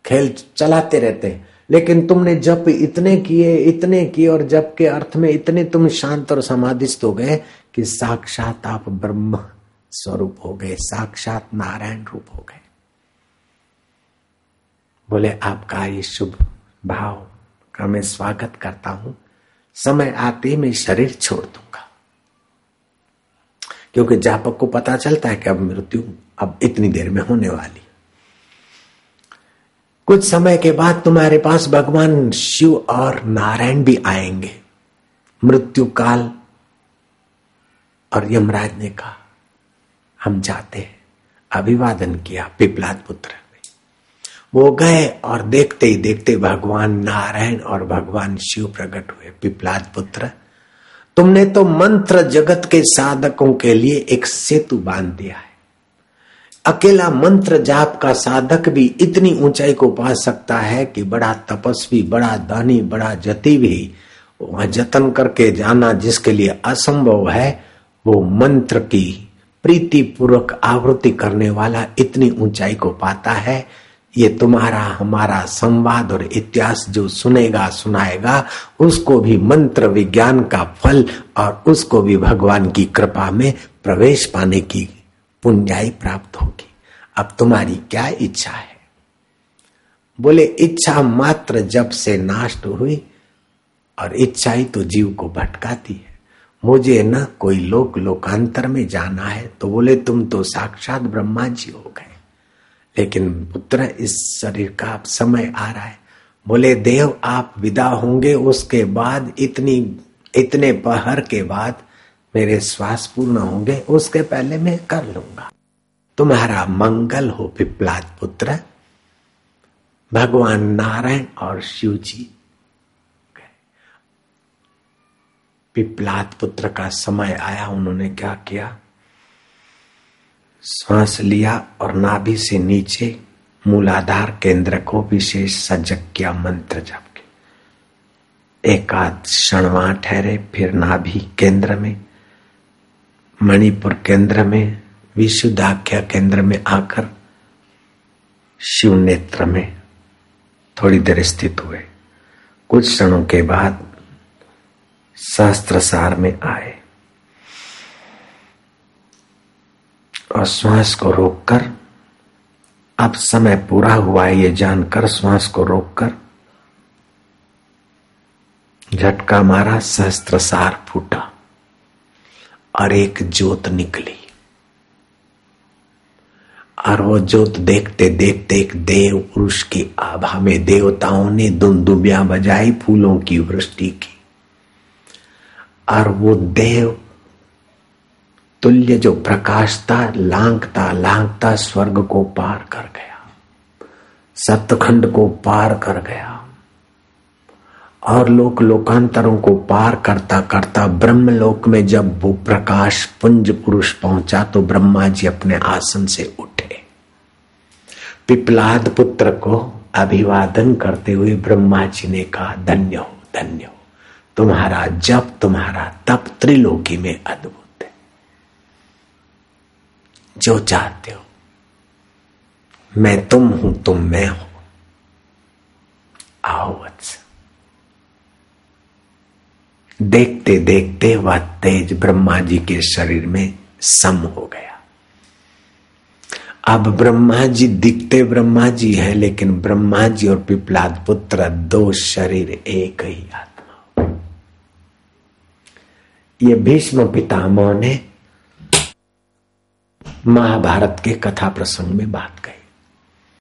खेल चलाते रहते हैं। लेकिन तुमने जप इतने किए इतने किए और जप के अर्थ में इतने तुम शांत और समाधिस्थ हो गए कि साक्षात आप ब्रह्म स्वरूप हो गए, साक्षात नारायण रूप हो गए। बोले, आपका ये शुभ भाव का मैं स्वागत करता हूँ। समय आते ही मैं शरीर छोड़ दूँगा। क्योंकि जापक को पता चलता है कि अब मृत्यु अब इतनी देर में होने वाली कुछ समय के बाद तुम्हारे पास भगवान शिव और नारायण भी आएँगे। मृत्यु काल और यमराज ने कहा, हम जाते हैं। अभिवादन किया पिपलाद पुत्र वो गए और देखते ही देखते भगवान नारायण और भगवान शिव प्रकट हुए। पिपलाद पुत्र, तुमने तो मंत्र जगत के साधकों के लिए एक सेतु बाँध दिया है। अकेला मंत्र जाप का साधक भी इतनी ऊंचाई को पा सकता है कि बड़ा तपस्वी, बड़ा दानी, बड़ा जति भी वह जतन करके जाना जिसके लिए असंभव है, वो मंत्र की प्रीति पूर्वक आवृत्ति करने वाला इतनी ऊंचाई को पाता है। ये तुम्हारा, हमारा संवाद और इतिहास जो सुनेगा, सुनाएगा, उसको भी मंत्र विज्ञान का फल और उसको भी भगवान की कृपा में प्रवेश पाने की पुण्याई प्राप्त होगी। अब तुम्हारी क्या इच्छा है? बोले, इच्छा मात्र जब से नाश हुई और इच्छा ही तो जीव को भटकाती है। मुझे न कोई लोक लोकांतर में जाना है। तो बोले, तुम तो साक्षात ब्रह्मा जी हो गए। लेकिन पुत्र, इस शरीर का अब समय आ रहा है। बोले, देव, आप विदा होंगे। उसके बाद इतनी, इतने पहर के बाद मेरे श्वास पूर्ण होंगे, उसके पहले मैं कर लूँगा। तुम्हारा मंगल हो पिपलाद पुत्र। भगवान नारायण और शिव जी। पिपलाद पुत्र का समय आया, उन्होंने क्या किया? श्वास लिया और नाभि से नीचे मूलाधार केंद्र को विशेष सजग किया मंत्र जप के एक आध क्षण ठहरे, फिर नाभि केंद्र में मणिपुर केंद्र में, विशुद्धाख्या केंद्र में आकर शिव नेत्र में थोड़ी देर स्थित हुए। कुछ क्षणों के बाद शास्त्र सार में आए। और श्वास को रोककर, अब समय पूरा हुआ है ये जानकर, श्वास को रोककर, झटका मारा सहस्त्र सार फूटा। और एक ज्योत निकली। और वो ज्योत देखते देखते एक देव पुरुष की आभा में देवताओं ने दुम दुमदुबिया बजाई फूलों की वृष्टि की। और वो देव तुल्य जो प्रकाश था लांगता लांगता स्वर्ग को पार कर गया। सप्तखंड को पार कर गया। और लोक लोकांतरों को पार करता करता ब्रह्म लोक में जब वो प्रकाश पुंज पुरुष पहुँचा तो ब्रह्मा जी अपने आसन से उठे। पिपलाद पुत्र को अभिवादन करते हुए ब्रह्मा जी ने कहा, धन्य हो धन्य हो तुम्हारा जप तुम्हारा तप त्रिलोकी में अद्भुत है। जो चाहते हो, मैं तुम हूँ, तुम मैं हूँ। आओ वत्स देखते देखते वह तेज ब्रह्मा जी के शरीर में सम हो गया। अब ब्रह्मा जी दिखते ब्रह्मा जी है, लेकिन ब्रह्मा जी और पिपलाद पुत्र दो शरीर एक ही आत्मा। ये भीष्म पितामह ने महाभारत के कथा प्रसंग में बात कही।